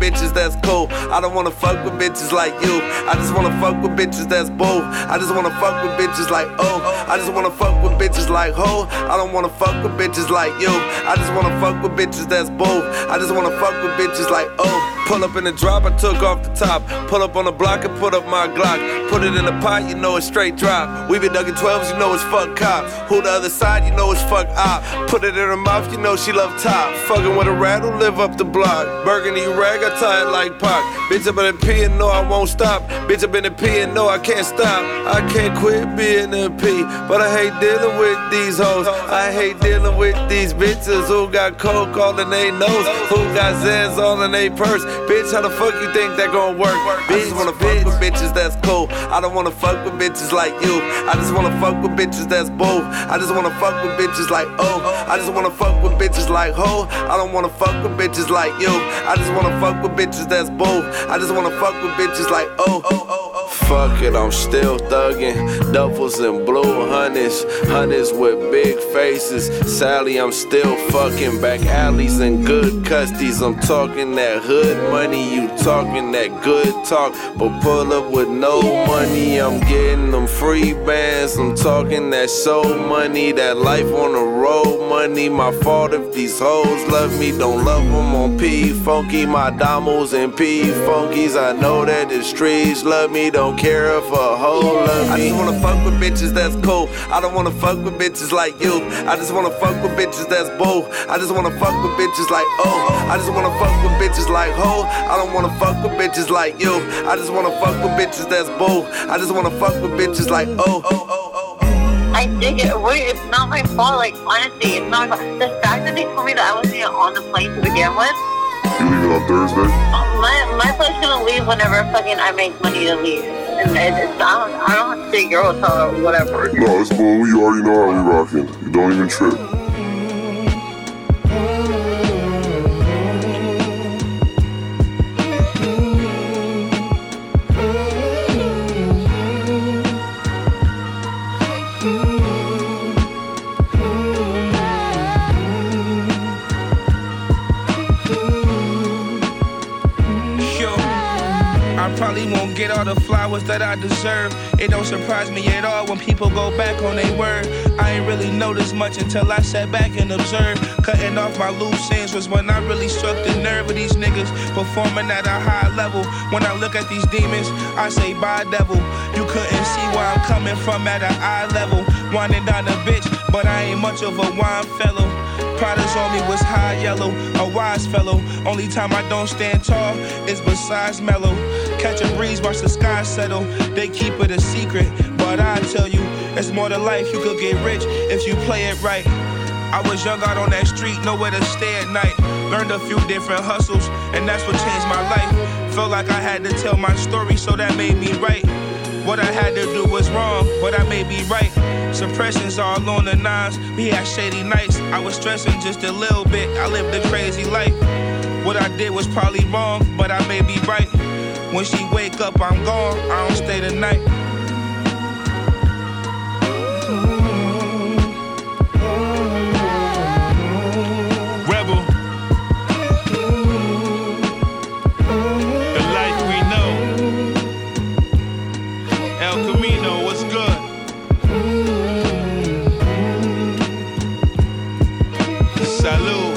Speaker 16: Bitches that's cool. I don't wanna fuck with bitches like you. I just wanna fuck with bitches that's bold. I just wanna fuck with bitches like oh. I just wanna fuck with bitches like ho. I don't wanna fuck with bitches like you. I just wanna fuck with bitches that's bold. I just wanna fuck with bitches like oh. Pull up in the drop, I took off the top. Pull up on the block and put up my Glock. Put it in the pot, you know it's straight drop. We been ducking 12s, you know it's fuck cop. Who the other side, you know it's fuck op. Put it in her mouth, you know she love top. Fucking with a rat who live up the block. Burgundy rag, I tie it like Pac. Bitch, been in P and no, I won't stop. Bitch, been in P and no, I can't stop. I can't quit being a P, but I hate dealing with these hoes. I hate dealing with these bitches who got coke all in they nose, who got Zans all in they purse. Bitch, how the fuck you think that gon' work? Bitch, I just wanna fuck with bitches that's cool. I don't wanna fuck with bitches like you. I just wanna fuck with bitches that's bold. I just wanna fuck with bitches like oh. I just wanna fuck with bitches like ho. I don't wanna fuck with bitches like you. I just wanna fuck with bitches that's bold. I just wanna fuck with bitches like oh. Fuck it, I'm still thuggin'. Duffels and blue honeys, honeys with big faces. Sally, I'm still fucking back alleys and good custies. I'm talking that hood money, you talking that good talk. But pull up with no money, I'm getting them free bands. I'm talking that show money, that life on the road money. My fault if these hoes love me, don't love them on P Funky. My damos and P Funkies, I know that the streets love me, don't care if a hoe love me. I just wanna fuck with bitches that's cool. I don't wanna fuck with bitches like you. I just wanna fuck with bitches that's bold. I just wanna fuck with bitches like oh. I just wanna fuck with bitches like ho. I don't wanna fuck with bitches like you. I just wanna fuck with bitches that's bold. I just wanna fuck with bitches like oh. Oh, oh, oh. oh.
Speaker 19: I dig it. Wait, it's not my fault. Like honestly, it's not my fault. The fact that they told me that I wasn't even on the plane to begin with.
Speaker 20: You leaving on Thursday?
Speaker 19: My my flight's gonna leave whenever fucking I make money to leave. And it's, I don't I don't have to take your hotel or whatever.
Speaker 20: No, it's cool. You already know how we rockin'. You don't even trip.
Speaker 21: Get all the flowers that I deserve. It don't surprise me at all when people go back on their word. I ain't really noticed much until I sat back and observed. Cutting off my loose ends was when I really struck the nerve of these niggas performing at a high level. When I look at these demons, I say, bye, devil. You couldn't see where I'm coming from at an eye level. Winding down a bitch, but I ain't much of a wine fellow. Prada's on me was high yellow, a wise fellow. Only time I don't stand tall is besides mellow. Catch a breeze, watch the sky settle. They keep it a secret, but I tell you, it's more to life. You could get rich if you play it right. I was young out on that street, nowhere to stay at night. Learned a few different hustles, and that's what changed my life. Felt like I had to tell my story, so that made me right. What I had to do was wrong, but I may be right. Suppression's all on the nines. We had shady nights. I was stressing just a little bit. I lived a crazy life. What I did was probably wrong, but I may be right. When she wake up, I'm gone. I don't stay the night. Rebel. The life we know. El Camino, what's good? Salud.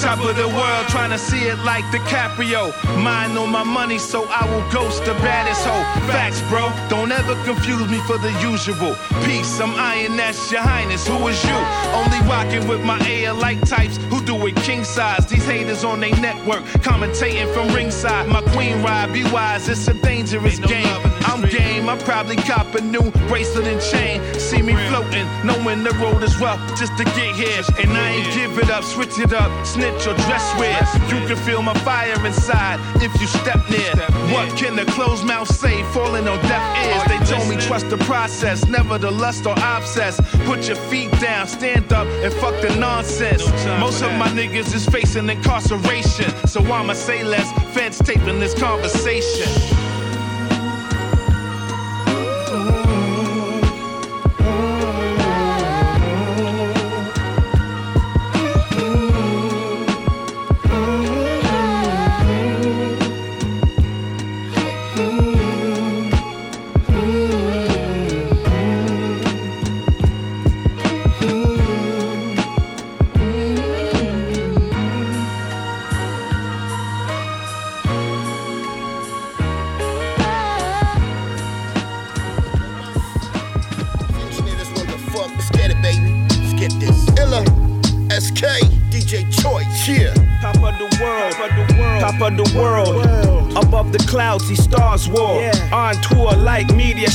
Speaker 21: Top of the world, trying
Speaker 22: tryna see it like DiCaprio. Mind on my money, so I will ghost the baddest hoe. Facts, bro. Don't ever confuse me for the usual. Peace, I'm Iron That's your highness. Who is you? Only rocking with my air like types who do it king size. These haters on their network, commentating from ringside. My queen ride, be wise, it's a dangerous game. I'm game, I'm probably cop a new bracelet and chain. See me floating, knowing the road is rough just to get here. And I ain't give it up, switch it up, snitch or dress wear. You can feel my fire inside if you step near. What can the closed mouth say? Falling on deaf ears. They told me trust the process, never the lust or obsess. Put your feet down, stand up, and fuck the nonsense. Most of my niggas is facing incarceration, so I'ma say less. Feds taping this conversation.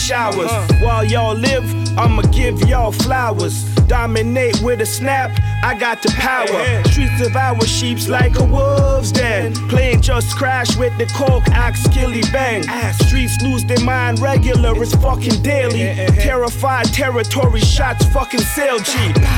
Speaker 23: Showers. While y'all live, I'ma give y'all flowers. Dominate with a snap, I got the power. Streets of our sheeps like a wolf's den. Playing just crash with the coke, axe, killy bang. Streets lose their mind regular, it's fucking daily. Terrified territory shots, fucking sail G.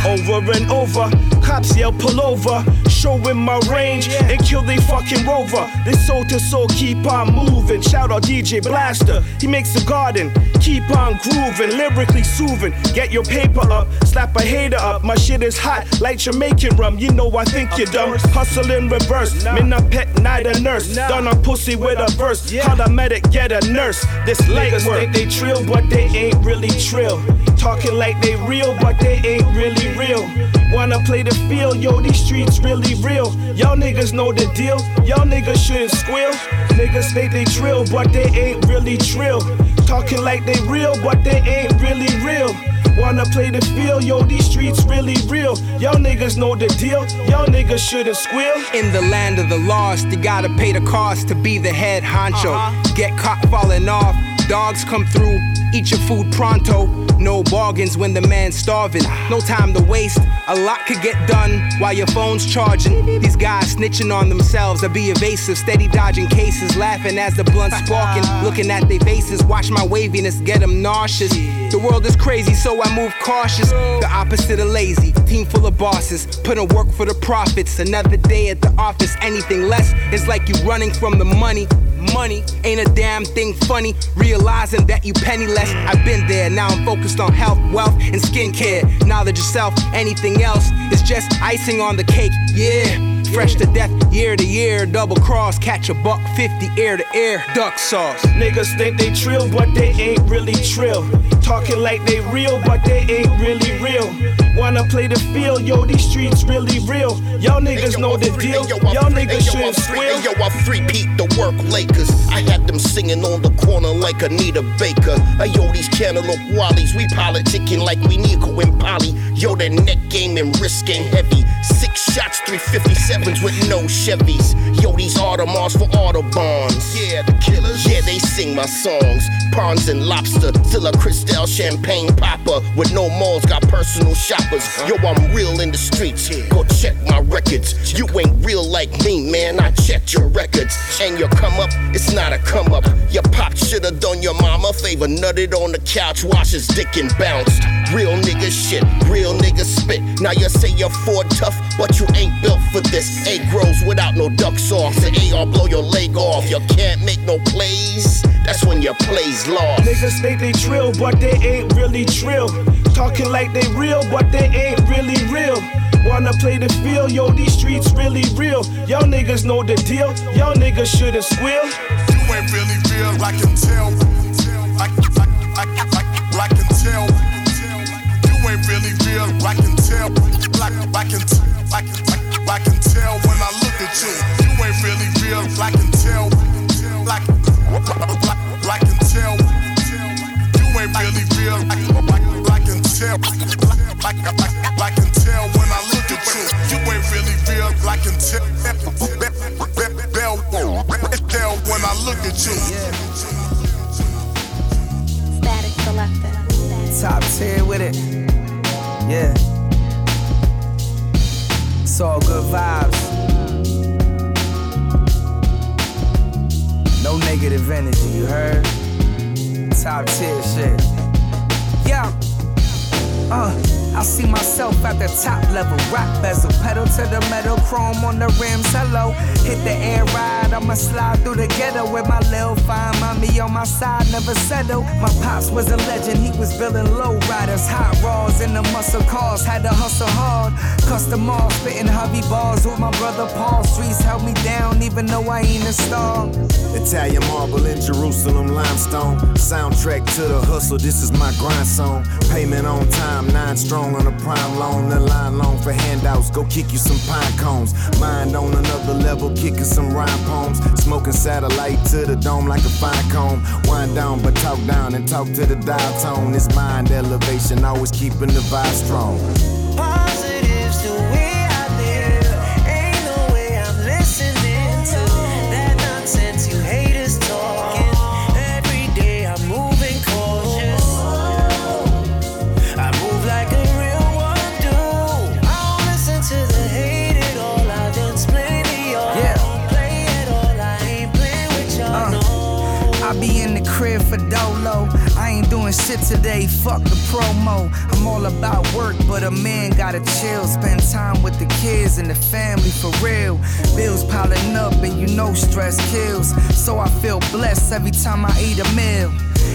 Speaker 23: Over and over, cops yell pull over. Showing my range and kill they fucking rover. This soul to soul keep on moving. Shout out DJ Blaster, he makes the garden. Keep on grooving, lyrically soothing. Get your paper up, slap a hater up. My shit is hot like Jamaican rum. You know I think you're dumb. Hustle in reverse. Men a pet, night a nurse. Done a pussy with a verse. Call a medic, get a nurse. This light work. think they trill, but they ain't really trill. Talking like they real, but they ain't really real. Wanna play the field, yo, these streets really real. Y'all niggas know the deal, y'all niggas shouldn't squeal. Niggas think they trill, but they ain't really trill. Talking like they real, but they ain't really real. Wanna play the field, yo, these streets really real. Y'all niggas know the deal, y'all niggas shouldn't squeal.
Speaker 24: In the land of the lost, you gotta pay the cost to be the head honcho. Uh-huh. Get caught falling off, dogs come through, eat your food pronto. No bargains when the man's starving. No time to waste. A lot could get done while your phone's charging. These guys snitching on themselves. I be evasive, steady dodging cases, laughing as the blunt sparking. Looking at their faces, watch my waviness get them nauseous. The world is crazy, so I move cautious. The opposite of lazy. Team full of bosses, putting work for the profits. Another day at the office, anything less is like you running from the money. Money ain't a damn thing funny. Realizing that you penniless. I've been there, now I'm focused on health, wealth, and skincare. Knowledge of self, anything else is just icing on the cake. Yeah. Fresh to death, year to year, double cross, catch a buck 50 air to air. duck sauce.
Speaker 23: Niggas think they trill, but they ain't really trill. Talking like they real, but they ain't really real. Wanna play the field, yo, these streets really real. Y'all niggas know the deal, y'all niggas shouldn't squeal.
Speaker 18: Yo, I free Pete the work Lakers. I had them singing on the corner like Anita Baker. Hey, yo, these cantaloupe wallies, we politicking like we Nico and Polly. Yo, their neck game and wrist game heavy. Six shots, 357s with no Chevys. Yo, these Audemars for Autobahns. Yeah, the killers. Yeah, they sing my songs. Prawns and lobster, still a Cristal champagne popper. With no malls, got personal shoppers. Yo, I'm real in the streets. Go check my records. You ain't real like me, man. I checked your records. And your come up, it's not a come up. Uh. Your pop should've done your mama favor. Nutted on the couch, wash his dick and bounced. Real nigga shit, real nigga spit. Now you say you're Ford tough, but you ain't built for this. A grows without no duck sauce. The AR blow your leg off. You can't make no plays. That's when your plays lost.
Speaker 23: Niggas think they trill, but they ain't really trill. Talking like they real, but they ain't really real. Wanna play the field, yo, these streets really real. Y'all niggas know the deal, y'all niggas shouldn't squeal.
Speaker 25: You ain't really real, I can tell. I can tell, I can, I can tell when I look at you. You ain't really real. I can tell, I can tell. You ain't really real. I can tell, I can tell when I look at you. You ain't really real. I can tell. When I look at you.
Speaker 26: Static selector.
Speaker 27: Top tier with it. Yeah. It's all good vibes. No negative energy, you heard? Top tier shit. Yeah. Uh, I see myself at the top level. Rock bezel, pedal to the metal, chrome on the rims. Hello, hit the air ride. I'ma slide through the ghetto with my lil fine mommy on my side, never settle. My pops was a legend, he was building low riders, hot rods in the muscle cars. Had to hustle hard, custom all spitting hubby balls with my brother Paul. Streets held me down, even though I ain't a star.
Speaker 28: Italian marble in Jerusalem, limestone. Soundtrack to the hustle, this is my grind song. Payment on time, nine strong on a prime loan. The line long for handouts, go kick you some pine cones. Mind on another level, kicking some rhyme poems. Smoking satellite to the dome like a fine comb. Wind down, but talk down and talk to the dial tone. It's mind elevation, always keeping the vibe strong.
Speaker 27: Doing shit today, fuck the promo. I'm all about work, but a man gotta chill. Spend time with the kids and the family for real. Bills piling up, and you know stress kills. So I feel blessed every time I eat a meal.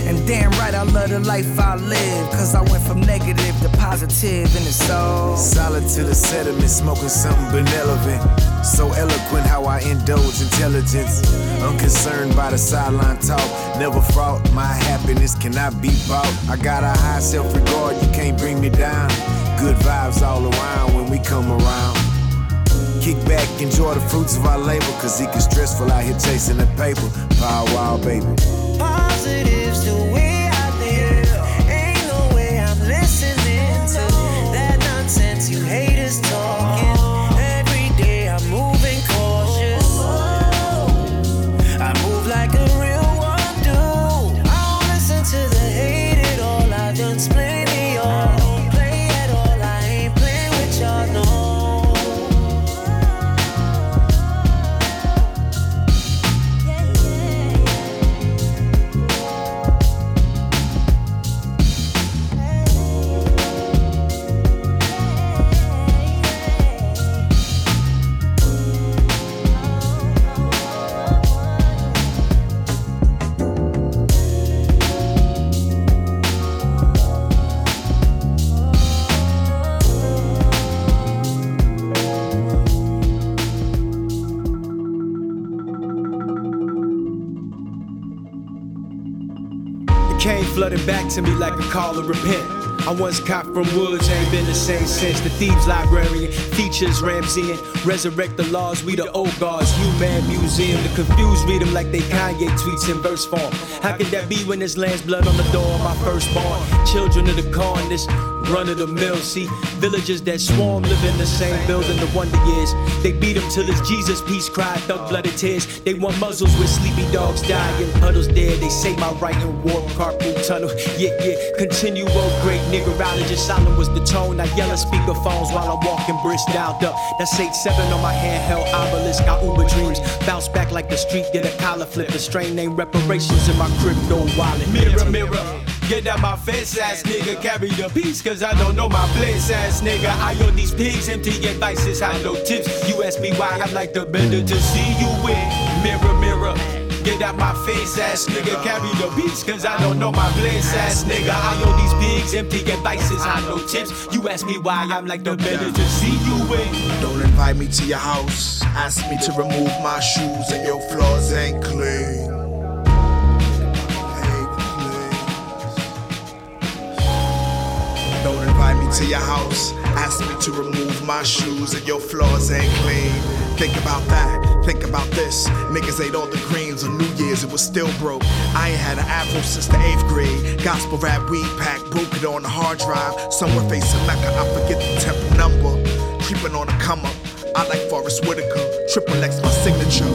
Speaker 27: And damn right, I love the life I live. Cause I went from negative to positive, and it's all.
Speaker 28: Solid to the sediment, smoking something benevolent. So eloquent how I indulge intelligence. Unconcerned by the sideline talk. Never fraught, my happiness cannot be bought. I got a high self regard, you can't bring me down. Good vibes all around when we come around. Kick back, enjoy the fruits of our labor. Cause it gets stressful out here chasing the paper. Power wild, baby.
Speaker 29: Positives to
Speaker 24: me like a call of repent. I once cop from woods, ain't been the same since. The thieves librarian features Ramsey resurrect the laws. We the old guards, you man museum. The confused read them like they Kanye tweets in verse form. How can that be when this land's blood on the door of my firstborn? Children of the corn, this run of the mill. See, villagers that swarm live in the same building. The wonder years they beat him till his Jesus peace cried, thug blooded tears. They want muzzles where sleepy dogs die in puddles dead. They say my right in warp carpool tunnel. Yeah, yeah, continue, oh great niggerologist. Silent was the tone. I yell at speakerphones while I'm walking brisk dialed up. That's 8-7 on my handheld obelisk. Got Uber dreams. Bounce back like the street, get a collar flip. A strain named reparations in my crypto wallet. Mirror, mirror. Get out my fence ass nigga, carry the peace, cause I don't know my place ass nigga. I own these pigs, empty advices, high no tips. You ask me why I'm like the bender to see you with. Mirror, mirror. Get out my face ass nigga, carry the peace, cause I don't know my place ass nigga. I own these pigs, empty advices, high no tips. You ask me why I'm like the bender to see you with.
Speaker 4: Don't invite me to your house. Ask me to remove my shoes and your floors ain't clean. To your house. Ask me to remove my shoes and your floors ain't clean. Think about that. Think about this. Niggas ate all the greens on New Year's, it was still broke. I ain't had an afro since the eighth grade. Gospel rap weed pack, broke it on the hard drive. Somewhere facing Mecca, I forget the temple number. Creeping on the come up. I like Forest Whitaker, triple X my signature.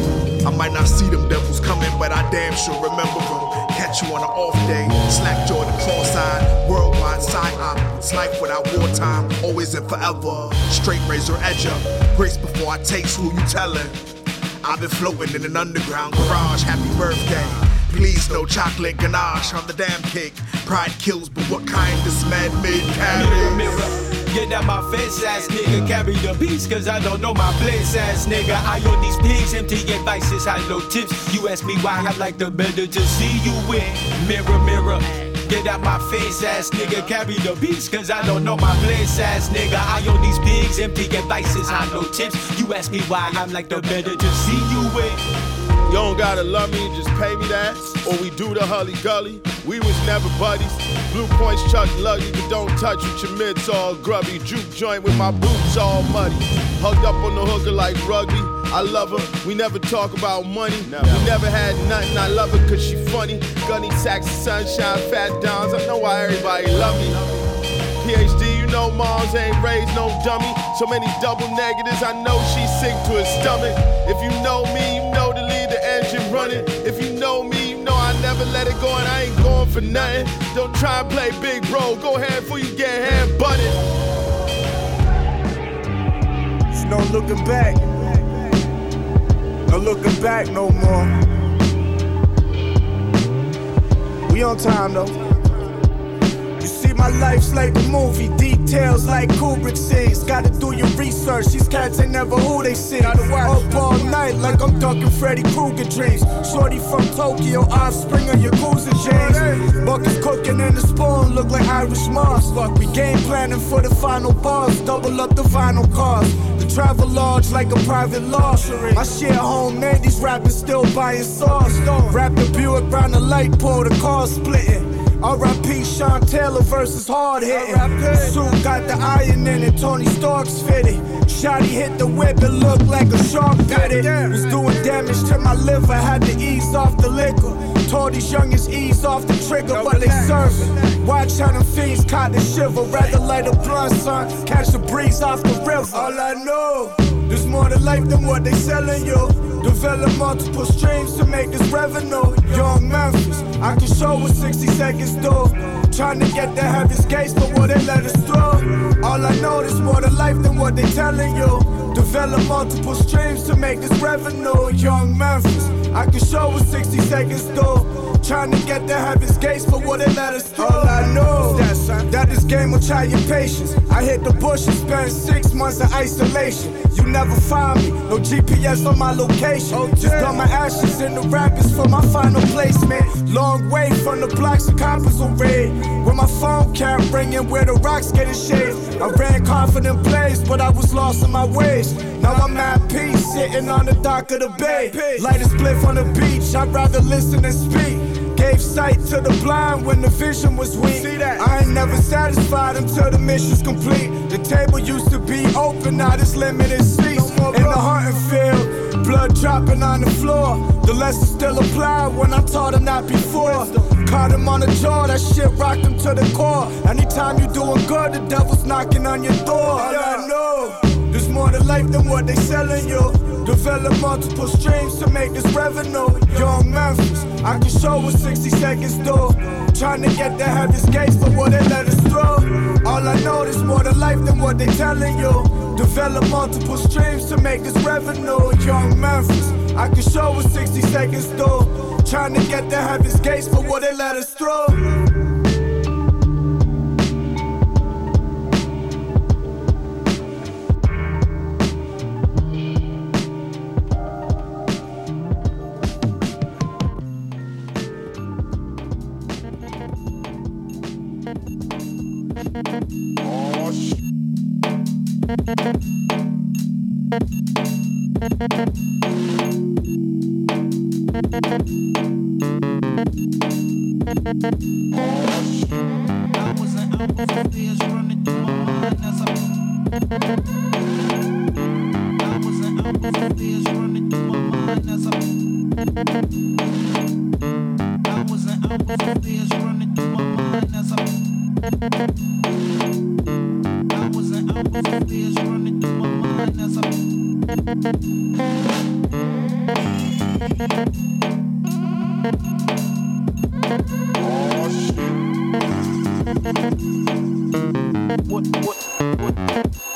Speaker 4: I might not see them devils coming, but I damn sure remember them. Catch you on an off day, slack jaw the cross-eyed, worldwide side. It's life without wartime, always and forever. Straight razor edger, grace before I taste who you tellin'. I've been floating in an underground garage. Happy birthday. Please, no chocolate ganache on the damn cake. Pride kills, but what kind this man made
Speaker 24: Mirror, mirror, get out my face ass nigga. Carry the beats, cause I don't know my place ass nigga. I own these pigs, empty advices, low tips. You ask me why I like the better to see you win. Mirror, mirror. Get out my face ass nigga, carry the beats, cause I don't know my place ass nigga. I own these pigs, empty advices, low tips. You ask me why I'm like the better to see you win.
Speaker 30: You don't gotta love me, just pay me that. Or we do the hully gully. We was never buddies. Blue points chuck luggy, but don't touch with your mitts all grubby. Juke joint with my boots all muddy. Hugged up on the hooker like rugby. I love her, we never talk about money. We never had nothing, I love her cause she funny. Gunny sacks, sunshine, fat downs. I know why everybody love me. PhD, you know moms ain't raised no dummy. So many double negatives, I know she's sick to her stomach. If you know me, you know to leave the engine running. If you know me, you know I never let it go and I ain't for nothing. Don't try and play big bro, go ahead before you get hand butted.
Speaker 31: There's no looking back. No looking back no more. We on time though. My life's like a movie, details like Kubrick scenes. Gotta do your research, these cats ain't never who they see. Up all night like I'm ducking Freddy Krueger dreams. Shorty from Tokyo, offspring of Yakuza James. Buckets cooking in the spoon, look like Irish moss. Fuck, we game planning for the final boss. Double up the vinyl cost. The travel large like a private law. My shit homemade, these rappers still buying sauce. Wrap the Buick round the light pole, the car splitting. R.I.P. Sean Taylor versus hard hitting. Suit got the iron in it, Tony Stark's fitted. Shotty hit the whip, it looked like a shark did it. Was doing damage to my liver, had to ease off the liquor. Told these youngins ease off the trigger, but they serving. Watch how them fiends caught the shiver. Rather light a blunt, son, catch the breeze off the river. All I know, there's more to life than what they selling you. Develop multiple streams to make this revenue. Young Memphis, I can show what 60 seconds do. Trying to get the heaven's gates, but what they let us through. All I know is more to life than what they telling you. Develop multiple streams to make this revenue. Young Memphis, I can show what 60 seconds do. Trying to get the heaven's gates, but what they let us through. All I know that this game will try your patience. I hit the bush and spent six months of isolation. You never find me, no GPS on my location. Just dump my ashes in the rapids for my final placement. Long way from the blocks of coppers on raid. Where my phone kept ringing, where the rocks getting shaved. I ran confident plays, but I was lost in my ways. Now I'm at peace, sitting on the dock of the bay. Light a spliff on the beach, I'd rather listen than speak. Gave sight to the blind when the vision was weak. I ain't never satisfied until the mission's complete. The table used to be open, now it's limited seats. In the hunting field, blood dropping on the floor. The lesson still applied when I taught him that before. Caught him on the jaw, that shit rocked him to the core. Anytime you're doing good, the devil's knocking on your door. All I know, there's more to life than what they selling you. Develop multiple streams to make this revenue. Young Memphis, I can show what 60 seconds do. Trying to get the heaven's gates, but what they let us through. All I know is more to life than what they telling you. Develop multiple streams to make this revenue. Young Memphis, I can show what 60 seconds do. Trying to get the heaven's gates, but what they let us through.
Speaker 15: I was an alpha, fears
Speaker 32: What, what, what,